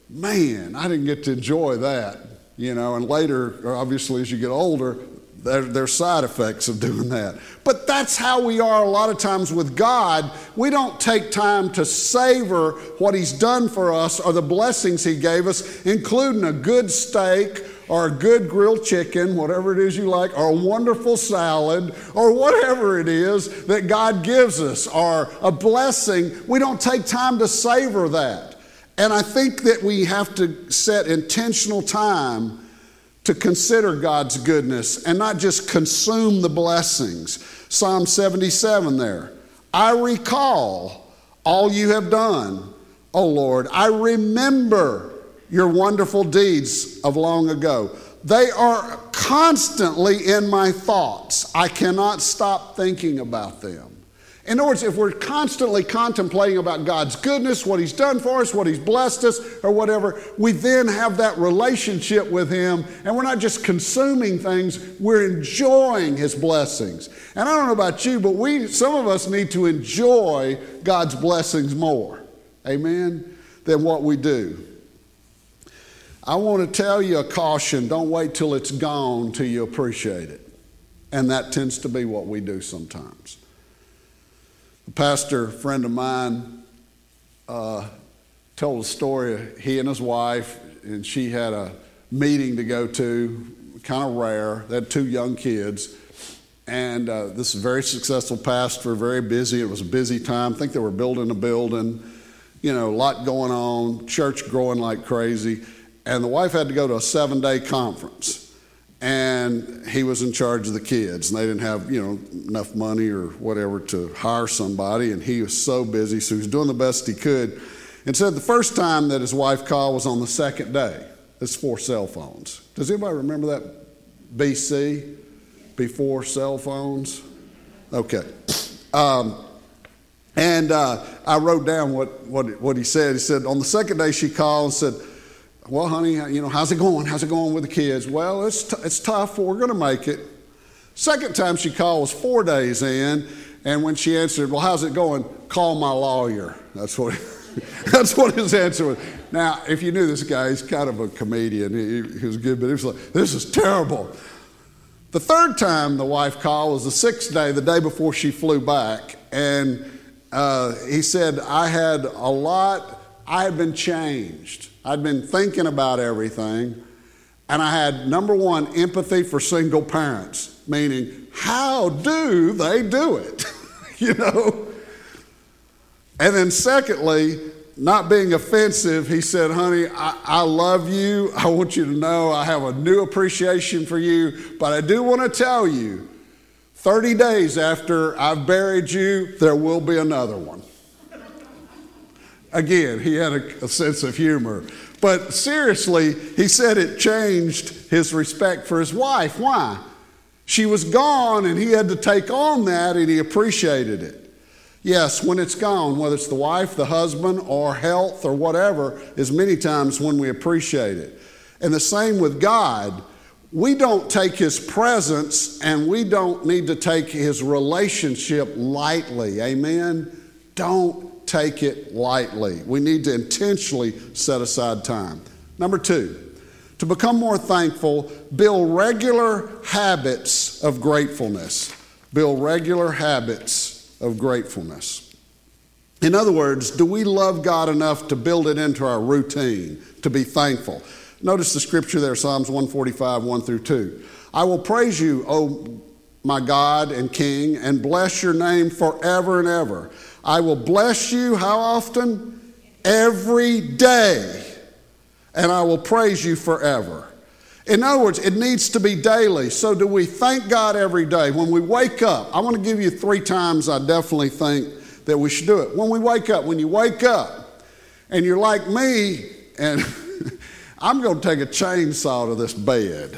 man, I didn't get to enjoy that. You know, and later, obviously, as you get older, there, there's side effects of <laughs> doing that. But that's how we are a lot of times with God. We don't take time to savor what He's done for us or the blessings He gave us, including a good steak or a good grilled chicken, whatever it is you like, or a wonderful salad, or whatever it is that God gives us, or a blessing, we don't take time to savor that. And I think that we have to set intentional time to consider God's goodness and not just consume the blessings. Psalm 77 there. I recall all you have done, O Lord. I remember your wonderful deeds of long ago. They are constantly in my thoughts. I cannot stop thinking about them. In other words, if we're constantly contemplating about God's goodness, what He's done for us, what He's blessed us, or whatever, we then have that relationship with Him, and we're not just consuming things, we're enjoying His blessings. And I don't know about you, but we, some of us need to enjoy God's blessings more, amen, than what we do. I want to tell you a caution don't wait till it's gone till you appreciate it. And that tends to be what we do sometimes. A pastor friend of mine uh, told a story. He and his wife, and she had a meeting to go to, kind of rare. They had two young kids. And uh, this very successful pastor, very busy. It was a busy time. I think they were building a building, you know, a lot going on, church growing like crazy and the wife had to go to a seven day conference. And he was in charge of the kids. And they didn't have you know enough money or whatever to hire somebody. And he was so busy so he was doing the best he could. And said the first time that his wife called was on the second day. It's for cell phones. Does anybody remember that bc before cell phones? Okay. Um, and uh, i wrote down what, what, what he said. He said on the second day she called and said well, honey, you know, how's it going? How's it going with the kids? Well, it's, t- it's tough, we're going to make it. Second time she called was four days in, and when she answered, well, how's it going? Call my lawyer. That's what, <laughs> that's what his answer was. Now, if you knew this guy, he's kind of a comedian. He, he was good, but he was like, this is terrible. The third time the wife called was the sixth day, the day before she flew back, and uh, he said, I had a lot, I had been changed. I'd been thinking about everything, and I had number one, empathy for single parents, meaning, how do they do it? <laughs> you know? And then, secondly, not being offensive, he said, Honey, I, I, love you. I want you to know I have a new appreciation for you, but I do want to tell you 30 days after I've buried you, there will be another one. Again, he had a, a sense of humor. But seriously, he said it changed his respect for his wife. Why? She was gone and he had to take on that and he appreciated it. Yes, when it's gone, whether it's the wife, the husband, or health, or whatever, is many times when we appreciate it. And the same with God. We don't take His presence and we don't need to take His relationship lightly. Amen? Don't take it lightly. We need to intentionally set aside time. Number two, to become more thankful, build regular habits of gratefulness. Build regular habits of gratefulness. In other words, do we love God enough to build it into our routine, to be thankful? Notice the scripture there, Psalms 145, 1 through 2. I will praise you, O my God and King, and bless your name forever and ever. I will bless you how often? Every day. And I will praise you forever. In other words, it needs to be daily. So, do we thank God every day? When we wake up, I want to give you three times I definitely think that we should do it. When we wake up, when you wake up and you're like me, and <laughs> I'm going to take a chainsaw to this bed.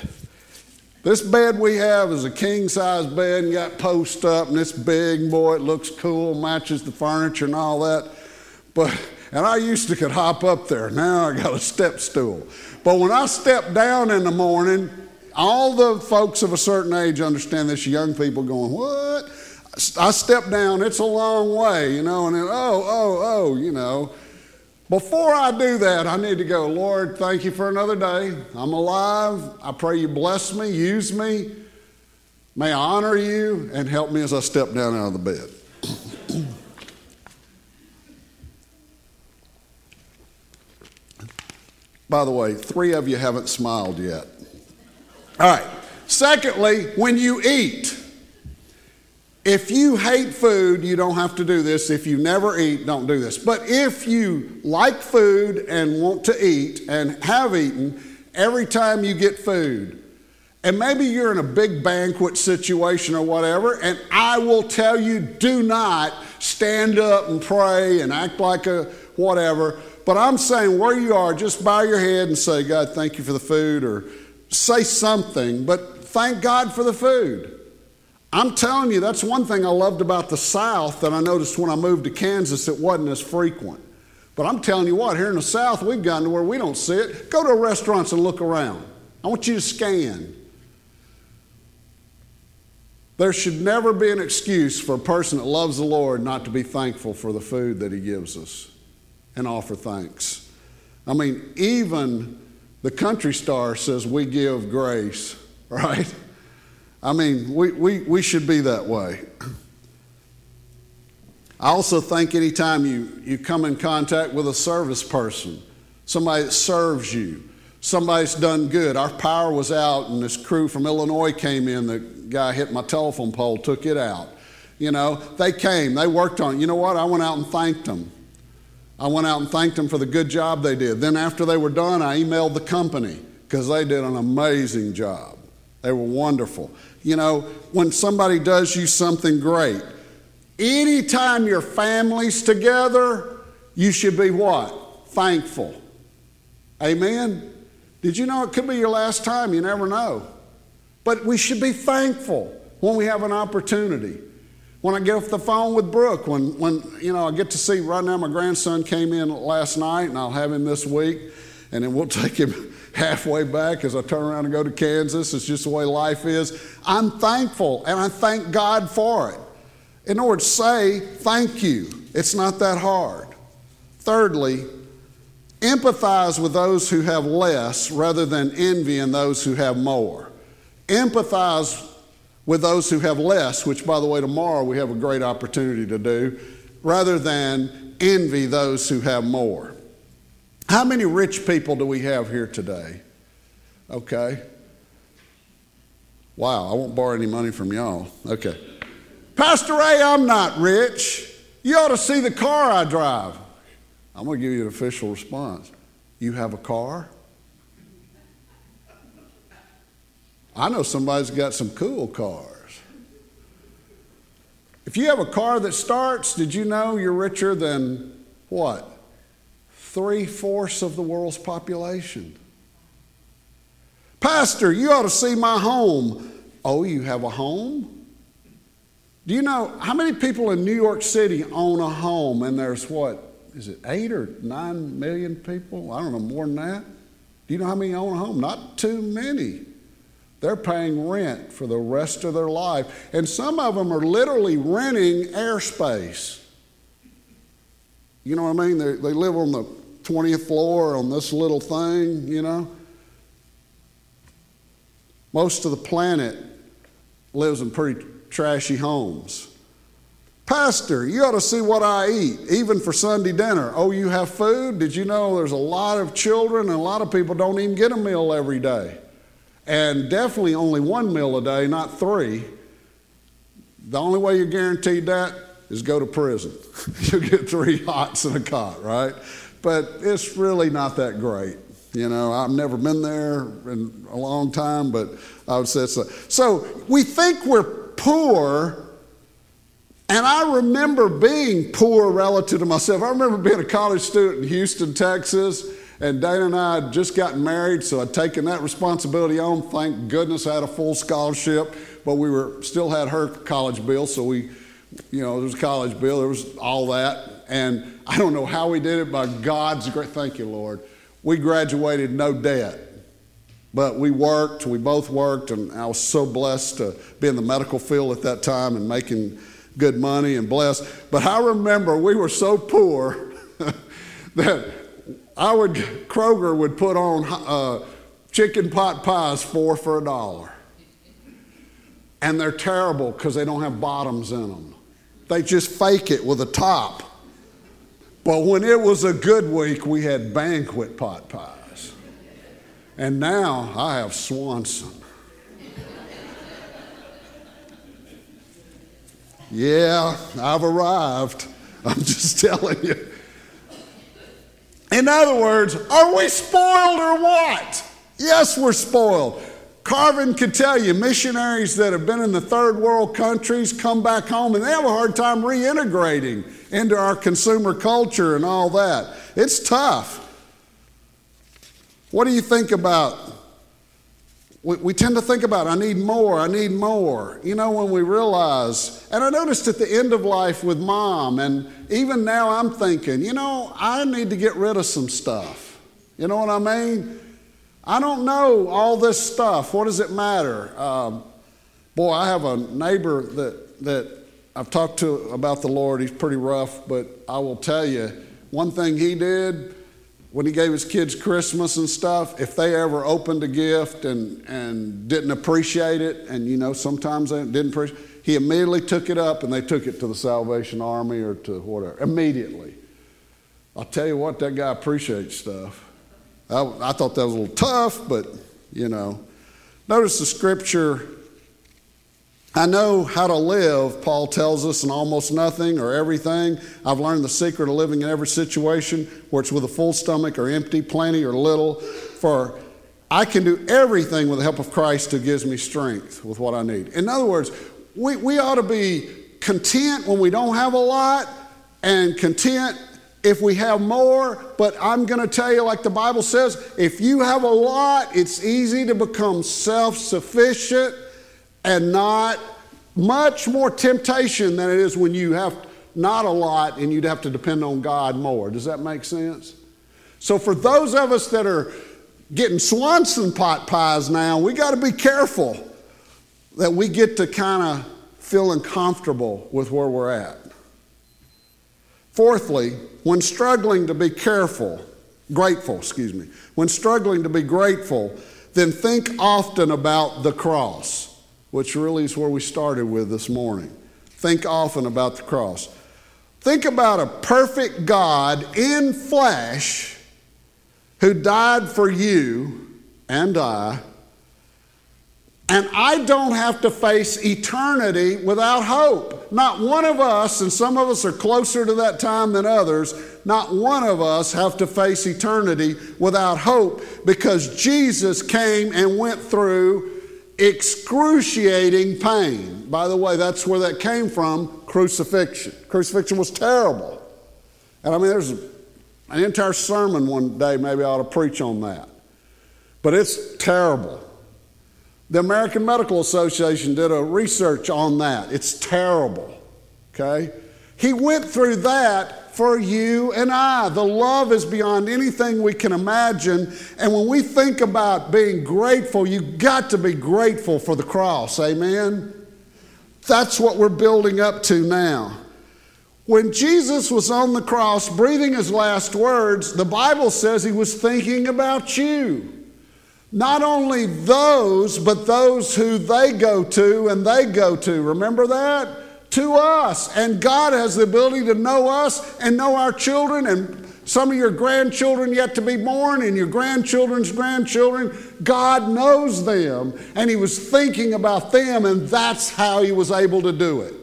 This bed we have is a king size bed and got post up, and it's big, boy, it looks cool, matches the furniture and all that. But and I used to could hop up there. Now I got a step stool. But when I step down in the morning, all the folks of a certain age understand this. Young people going, what? I step down, it's a long way, you know, and then, oh, oh, oh, you know. Before I do that, I need to go, Lord, thank you for another day. I'm alive. I pray you bless me, use me. May I honor you and help me as I step down out of the bed. <clears throat> By the way, three of you haven't smiled yet. All right. Secondly, when you eat, if you hate food, you don't have to do this. If you never eat, don't do this. But if you like food and want to eat and have eaten, every time you get food, and maybe you're in a big banquet situation or whatever, and I will tell you do not stand up and pray and act like a whatever. But I'm saying where you are, just bow your head and say, God, thank you for the food, or say something, but thank God for the food. I'm telling you, that's one thing I loved about the South that I noticed when I moved to Kansas, it wasn't as frequent. But I'm telling you what, here in the South, we've gotten to where we don't see it. Go to restaurants and look around. I want you to scan. There should never be an excuse for a person that loves the Lord not to be thankful for the food that He gives us and offer thanks. I mean, even the country star says we give grace, <laughs> right? I mean, we, we, we should be that way. I also think anytime you, you come in contact with a service person, somebody that serves you, somebody's done good. Our power was out, and this crew from Illinois came in. The guy hit my telephone pole, took it out. You know, they came, they worked on it. You know what? I went out and thanked them. I went out and thanked them for the good job they did. Then, after they were done, I emailed the company because they did an amazing job. They were wonderful. You know, when somebody does you something great, anytime your family's together, you should be what? Thankful. Amen? Did you know it could be your last time? You never know. But we should be thankful when we have an opportunity. When I get off the phone with Brooke, when, when you know I get to see right now my grandson came in last night and I'll have him this week, and then we'll <laughs> take him halfway back as I turn around and go to Kansas. It's just the way life is. I'm thankful and I thank God for it. In other words, say thank you. It's not that hard. Thirdly, empathize with those who have less rather than envying those who have more. Empathize with those who have less, which, by the way, tomorrow we have a great opportunity to do, rather than envy those who have more. How many rich people do we have here today? Okay. Wow, I won't borrow any money from y'all. Okay. Pastor Ray, I'm not rich. You ought to see the car I drive. I'm going to give you an official response. You have a car? I know somebody's got some cool cars. If you have a car that starts, did you know you're richer than what? Three fourths of the world's population. Pastor, you ought to see my home. Oh, you have a home? Do you know how many people in New York City own a home? And there's what? Is it eight or nine million people? I don't know, more than that. Do you know how many own a home? Not too many. They're paying rent for the rest of their life. And some of them are literally renting airspace. You know what I mean? They, they live on the 20th floor on this little thing, you know. Most of the planet lives in pretty trashy homes. Pastor, you ought to see what I eat, even for Sunday dinner. Oh, you have food? Did you know there's a lot of children and a lot of people don't even get a meal every day? And definitely only one meal a day, not three. The only way you're guaranteed that is go to prison. <laughs> You'll get three <laughs> hots and a cot, right? But it's really not that great. You know, I've never been there in a long time, but I would say so. So we think we're poor, and I remember being poor relative to myself. I remember being a college student in Houston, Texas, and Dana and I had just gotten married, so I'd taken that responsibility on. Thank goodness I had a full scholarship, but we were still had her college bill, so we, you know, there was a college bill, there was all that, and I don't know how we did it, by God's great, thank you, Lord. We graduated no debt. But we worked, we both worked, and I was so blessed to be in the medical field at that time and making good money and blessed. But I remember we were so poor <laughs> that I would, Kroger would put on uh, chicken pot pies four for a dollar. And they're terrible because they don't have bottoms in them. They just fake it with a top. But when it was a good week, we had banquet pot pies. And now I have Swanson. Yeah, I've arrived. <laughs> I'm just telling you. In other words, are we spoiled or what? Yes, we're spoiled. Carvin could tell you missionaries that have been in the third world countries come back home and they have a hard time reintegrating into our consumer culture and all that. It's tough. What do you think about? We, we tend to think about, I need more, I need more. You know, when we realize, and I noticed at the end of life with mom, and even now I'm thinking, you know, I need to get rid of some stuff. You know what I mean? I don't know all this stuff. What does it matter? Um, boy, I have a neighbor that, that I've talked to about the Lord. He's pretty rough, but I will tell you one thing he did when he gave his kids Christmas and stuff, if they ever opened a gift and, and didn't appreciate it, and you know, sometimes they didn't appreciate he immediately took it up and they took it to the Salvation Army or to whatever. Immediately. I'll tell you what, that guy appreciates stuff. I, I thought that was a little tough, but you know. Notice the scripture I know how to live, Paul tells us, in almost nothing or everything. I've learned the secret of living in every situation, where it's with a full stomach or empty, plenty or little. For I can do everything with the help of Christ who gives me strength with what I need. In other words, we, we ought to be content when we don't have a lot and content if we have more. But I'm going to tell you, like the Bible says, if you have a lot, it's easy to become self sufficient and not much more temptation than it is when you have not a lot and you'd have to depend on God more. Does that make sense? So, for those of us that are getting Swanson pot pies now, we got to be careful that we get to kind of feeling comfortable with where we're at. Fourthly, when struggling to be careful, grateful, excuse me, when struggling to be grateful, then think often about the cross which really is where we started with this morning. Think often about the cross. Think about a perfect God in flesh who died for you and I, and I don't have to face eternity without hope. not one of us, and some of us are closer to that time than others, not one of us have to face eternity without hope because Jesus came and went through excruciating pain. By the way, that's where that came from crucifixion. Crucifixion was terrible. And I mean, there's an entire sermon one day, maybe I ought to preach on that. But it's terrible. The American Medical Association did a research on that. It's terrible. Okay? He went through that for you and I. The love is beyond anything we can imagine. And when we think about being grateful, you've got to be grateful for the cross. Amen? That's what we're building up to now. When Jesus was on the cross breathing his last words, the Bible says he was thinking about you. Not only those, but those who they go to and they go to. Remember that? To us. And God has the ability to know us and know our children and some of your grandchildren yet to be born and your grandchildren's grandchildren. God knows them. And He was thinking about them, and that's how He was able to do it.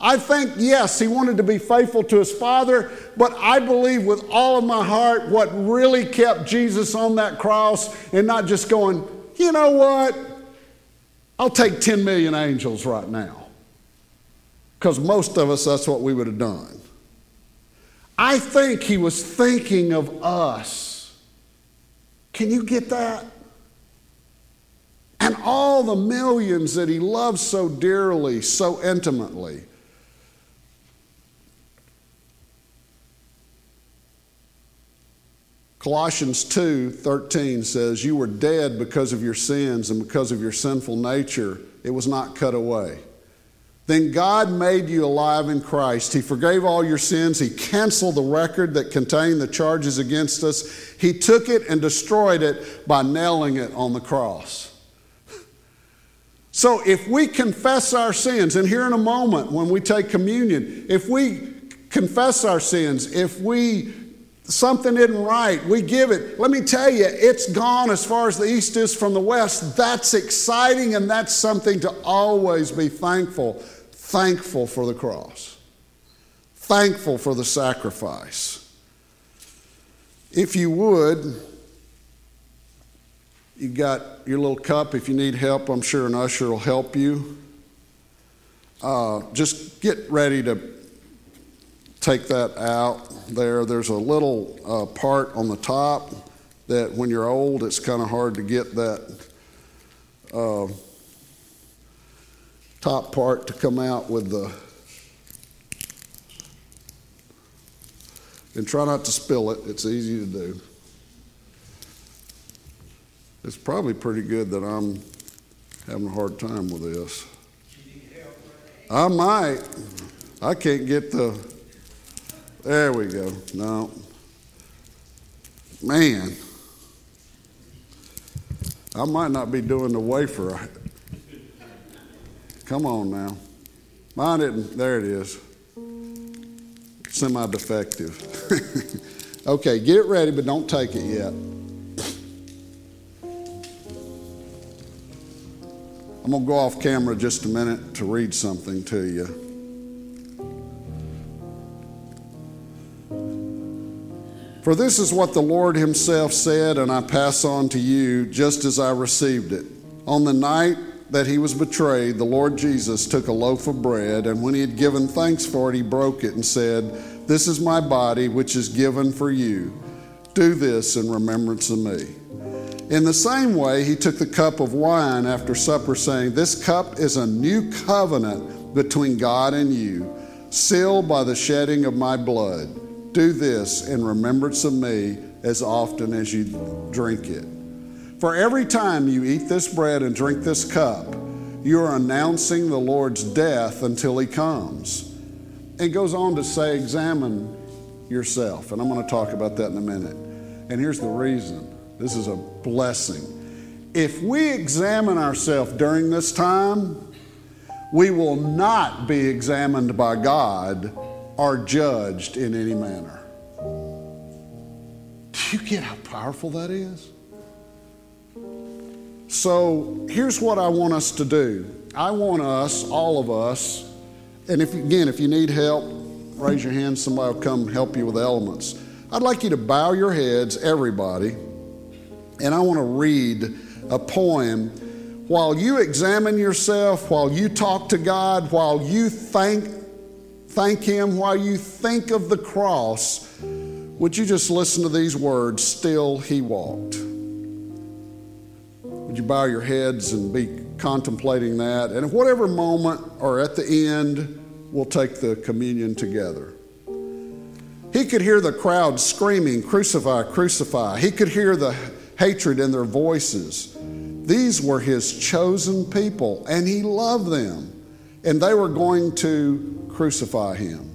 I think, yes, he wanted to be faithful to his father, but I believe with all of my heart what really kept Jesus on that cross and not just going, you know what? I'll take 10 million angels right now. Because most of us, that's what we would have done. I think he was thinking of us. Can you get that? And all the millions that he loves so dearly, so intimately. Colossians 2 13 says, You were dead because of your sins and because of your sinful nature. It was not cut away. Then God made you alive in Christ. He forgave all your sins. He canceled the record that contained the charges against us. He took it and destroyed it by nailing it on the cross. So if we confess our sins, and here in a moment when we take communion, if we confess our sins, if we something isn't right, we give it. Let me tell you, it's gone as far as the east is from the west. That's exciting and that's something to always be thankful. Thankful for the cross, thankful for the sacrifice. If you would, you got your little cup. If you need help, I'm sure an usher will help you. Uh, just get ready to take that out there. There's a little uh, part on the top that when you're old, it's kind of hard to get that uh, top part to come out with the. And try not to spill it, it's easy to do. It's probably pretty good that I'm having a hard time with this. I might. I can't get the there we go. No. Man. I might not be doing the wafer. Come on now. Mine didn't. There it is. Semi defective. <laughs> okay, get it ready, but don't take it yet. I'm going to go off camera just a minute to read something to you. For this is what the Lord Himself said, and I pass on to you just as I received it. On the night that He was betrayed, the Lord Jesus took a loaf of bread, and when He had given thanks for it, He broke it and said, This is my body, which is given for you. Do this in remembrance of me. In the same way, He took the cup of wine after supper, saying, This cup is a new covenant between God and you, sealed by the shedding of my blood. Do this in remembrance of me as often as you drink it. For every time you eat this bread and drink this cup, you are announcing the Lord's death until he comes. It goes on to say, examine yourself. And I'm going to talk about that in a minute. And here's the reason this is a blessing. If we examine ourselves during this time, we will not be examined by God or judged in any manner. Do you get how powerful that is? So here's what I want us to do I want us, all of us, and if again, if you need help, raise your hand. Somebody will come help you with elements. I'd like you to bow your heads, everybody, and I want to read a poem. While you examine yourself, while you talk to God, while you thank thank Him, while you think of the cross, would you just listen to these words? Still He walked. You bow your heads and be contemplating that? And at whatever moment or at the end, we'll take the communion together. He could hear the crowd screaming, Crucify, crucify. He could hear the hatred in their voices. These were his chosen people, and he loved them, and they were going to crucify him.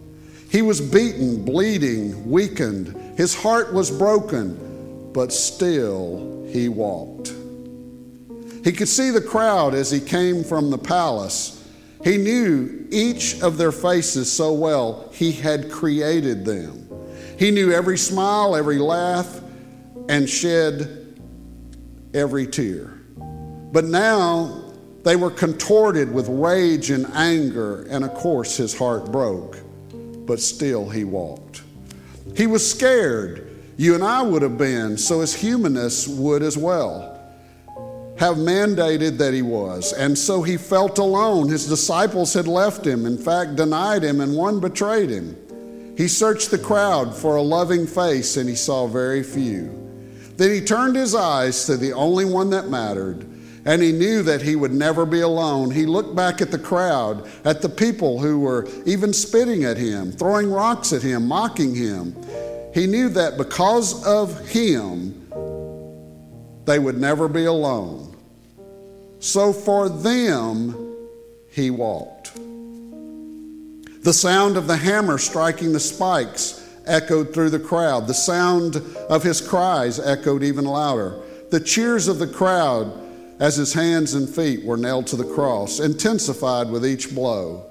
He was beaten, bleeding, weakened. His heart was broken, but still he walked. He could see the crowd as he came from the palace. He knew each of their faces so well, he had created them. He knew every smile, every laugh, and shed every tear. But now they were contorted with rage and anger, and of course his heart broke, but still he walked. He was scared. You and I would have been, so his humanness would as well have mandated that he was. And so he felt alone. His disciples had left him, in fact, denied him, and one betrayed him. He searched the crowd for a loving face, and he saw very few. Then he turned his eyes to the only one that mattered, and he knew that he would never be alone. He looked back at the crowd, at the people who were even spitting at him, throwing rocks at him, mocking him. He knew that because of him, they would never be alone. So for them, he walked. The sound of the hammer striking the spikes echoed through the crowd. The sound of his cries echoed even louder. The cheers of the crowd as his hands and feet were nailed to the cross intensified with each blow.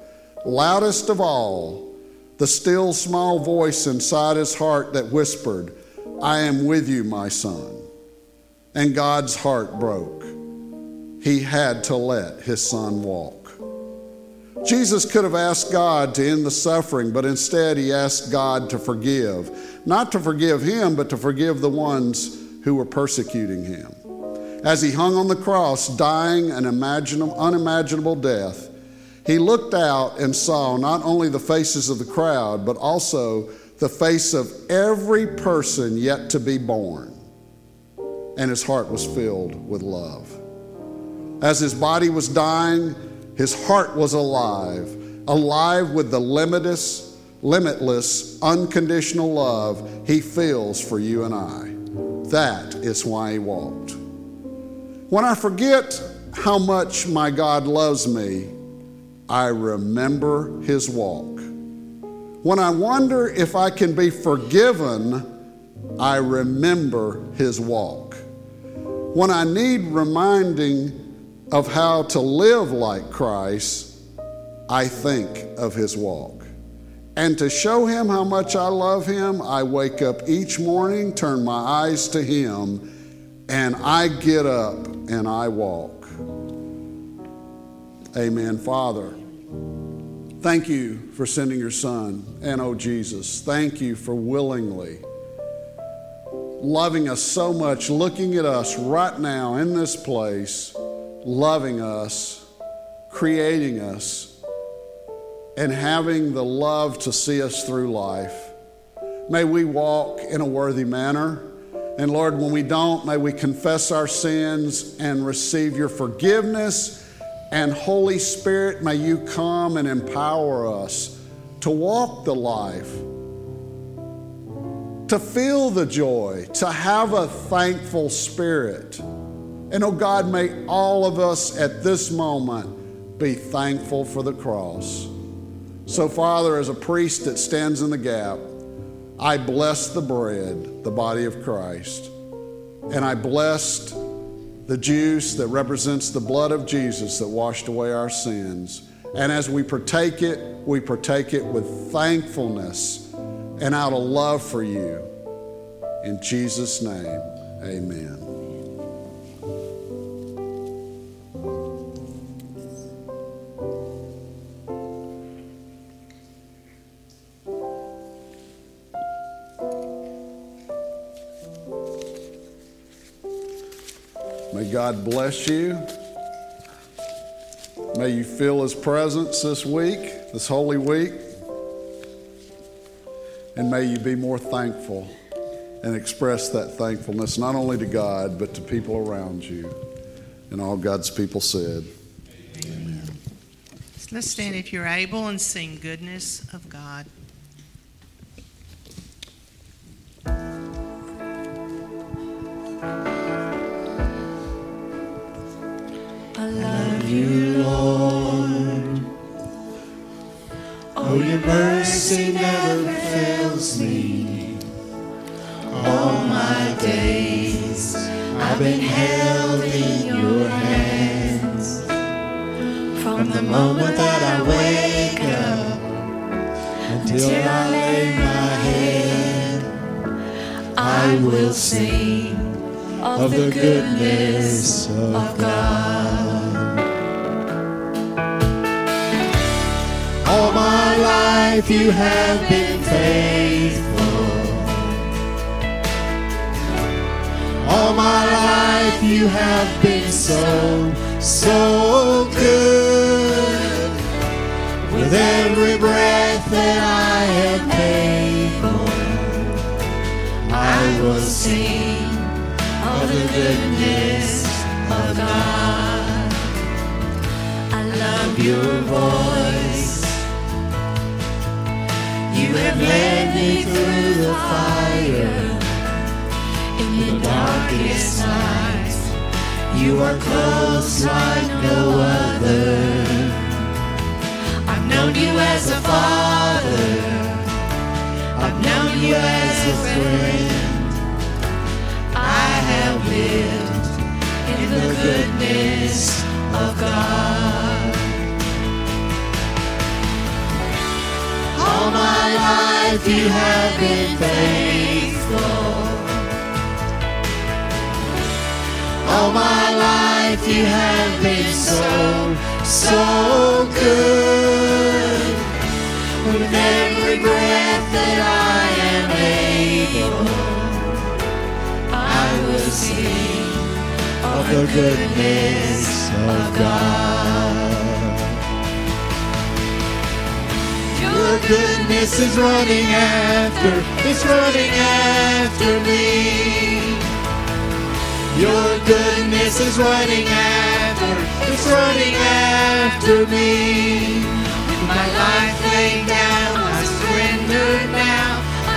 Loudest of all, the still small voice inside his heart that whispered, I am with you, my son and God's heart broke. He had to let his son walk. Jesus could have asked God to end the suffering, but instead he asked God to forgive. Not to forgive him, but to forgive the ones who were persecuting him. As he hung on the cross, dying an unimaginable death, he looked out and saw not only the faces of the crowd, but also the face of every person yet to be born and his heart was filled with love. As his body was dying, his heart was alive, alive with the limitless, limitless, unconditional love he feels for you and I. That is why he walked. When I forget how much my God loves me, I remember his walk. When I wonder if I can be forgiven, I remember his walk. When I need reminding of how to live like Christ, I think of his walk. And to show him how much I love him, I wake up each morning, turn my eyes to him, and I get up and I walk. Amen. Father, thank you for sending your son, and oh Jesus, thank you for willingly loving us so much, looking at us right now in this place, loving us, creating us, and having the love to see us through life. May we walk in a worthy manner. And Lord, when we don't, may we confess our sins and receive your forgiveness. And Holy Spirit, may you come and empower us to walk the life to feel the joy, to have a thankful spirit. And oh God, may all of us at this moment be thankful for the cross. So, Father, as a priest that stands in the gap, I bless the bread, the body of Christ, and I blessed the juice that represents the blood of Jesus that washed away our sins. And as we partake it, we partake it with thankfulness and out of love for you. In Jesus' name, amen. God bless you. May you feel His presence this week, this holy week. And may you be more thankful and express that thankfulness not only to God, but to people around you. And all God's people said, Amen. Let's stand if you're able and sing Goodness of God. Friend. I have lived in the goodness of God. All my life you have been faithful. All my life you have been so, so good. With every breath that I am able, I will sing of the goodness of God. Your goodness is running after, it's running after me. Your goodness is running after, it's running after me. With my life laid down, I surrender now.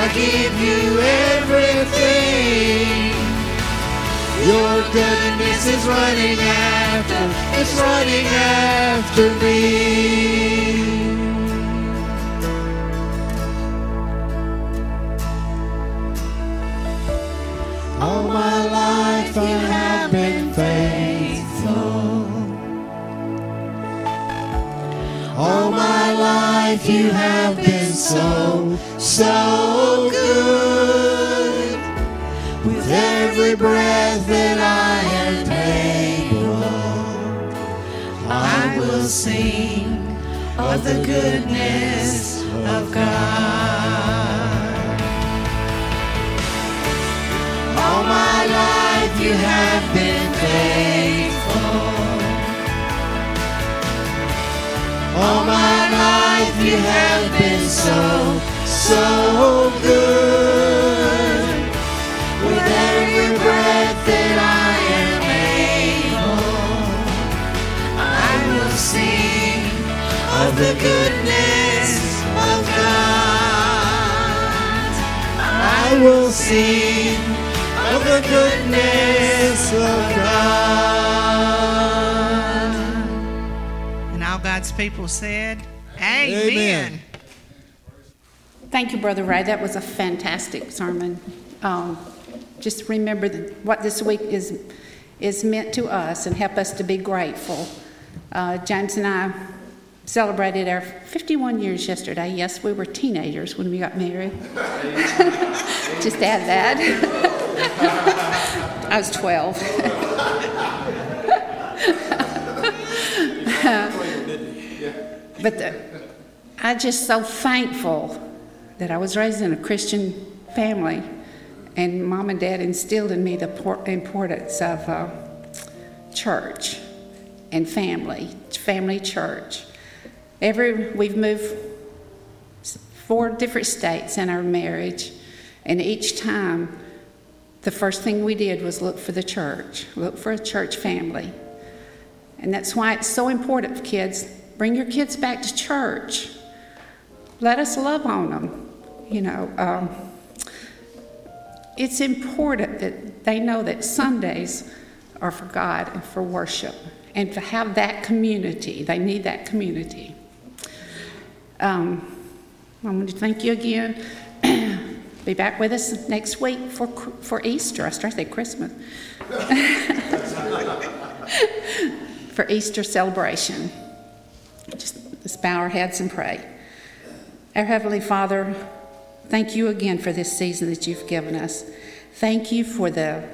I give you everything. Your goodness is running after, it's running after me. All my life you have been faithful. All my life you have been so, so good. With every breath that I am able, I will sing of the goodness of God. All my life you have been faithful. All my life you have been so, so good. With every breath that I am able, I will sing of the goodness of God. I will sing of the goodness of God. God's people said, Amen. Amen. Thank you, Brother Ray. That was a fantastic sermon. Um, just remember that what this week is is meant to us and help us to be grateful. Uh, James and I celebrated our 51 years yesterday. Yes, we were teenagers when we got married. <laughs> Just add that. <laughs> I was 12. <laughs> but the, I just so thankful that I was raised in a Christian family, and mom and dad instilled in me the importance of uh, church and family, family church. Every we've moved four different states in our marriage, and each time the first thing we did was look for the church, look for a church family. And that's why it's so important kids. Bring your kids back to church. Let us love on them. You know, um, it's important that they know that Sundays are for God and for worship and to have that community. They need that community. Um, I want to thank you again. <clears throat> Be back with us next week for, for Easter. I started say Christmas. <laughs> for Easter celebration. Just let's bow our heads and pray. Our Heavenly Father, thank you again for this season that you've given us. Thank you for the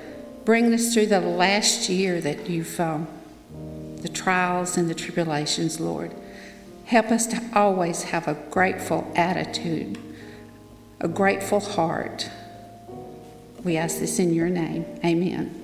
bringing us through the last year that you've um, the trials and the tribulations, Lord. Help us to always have a grateful attitude, a grateful heart. We ask this in your name. Amen.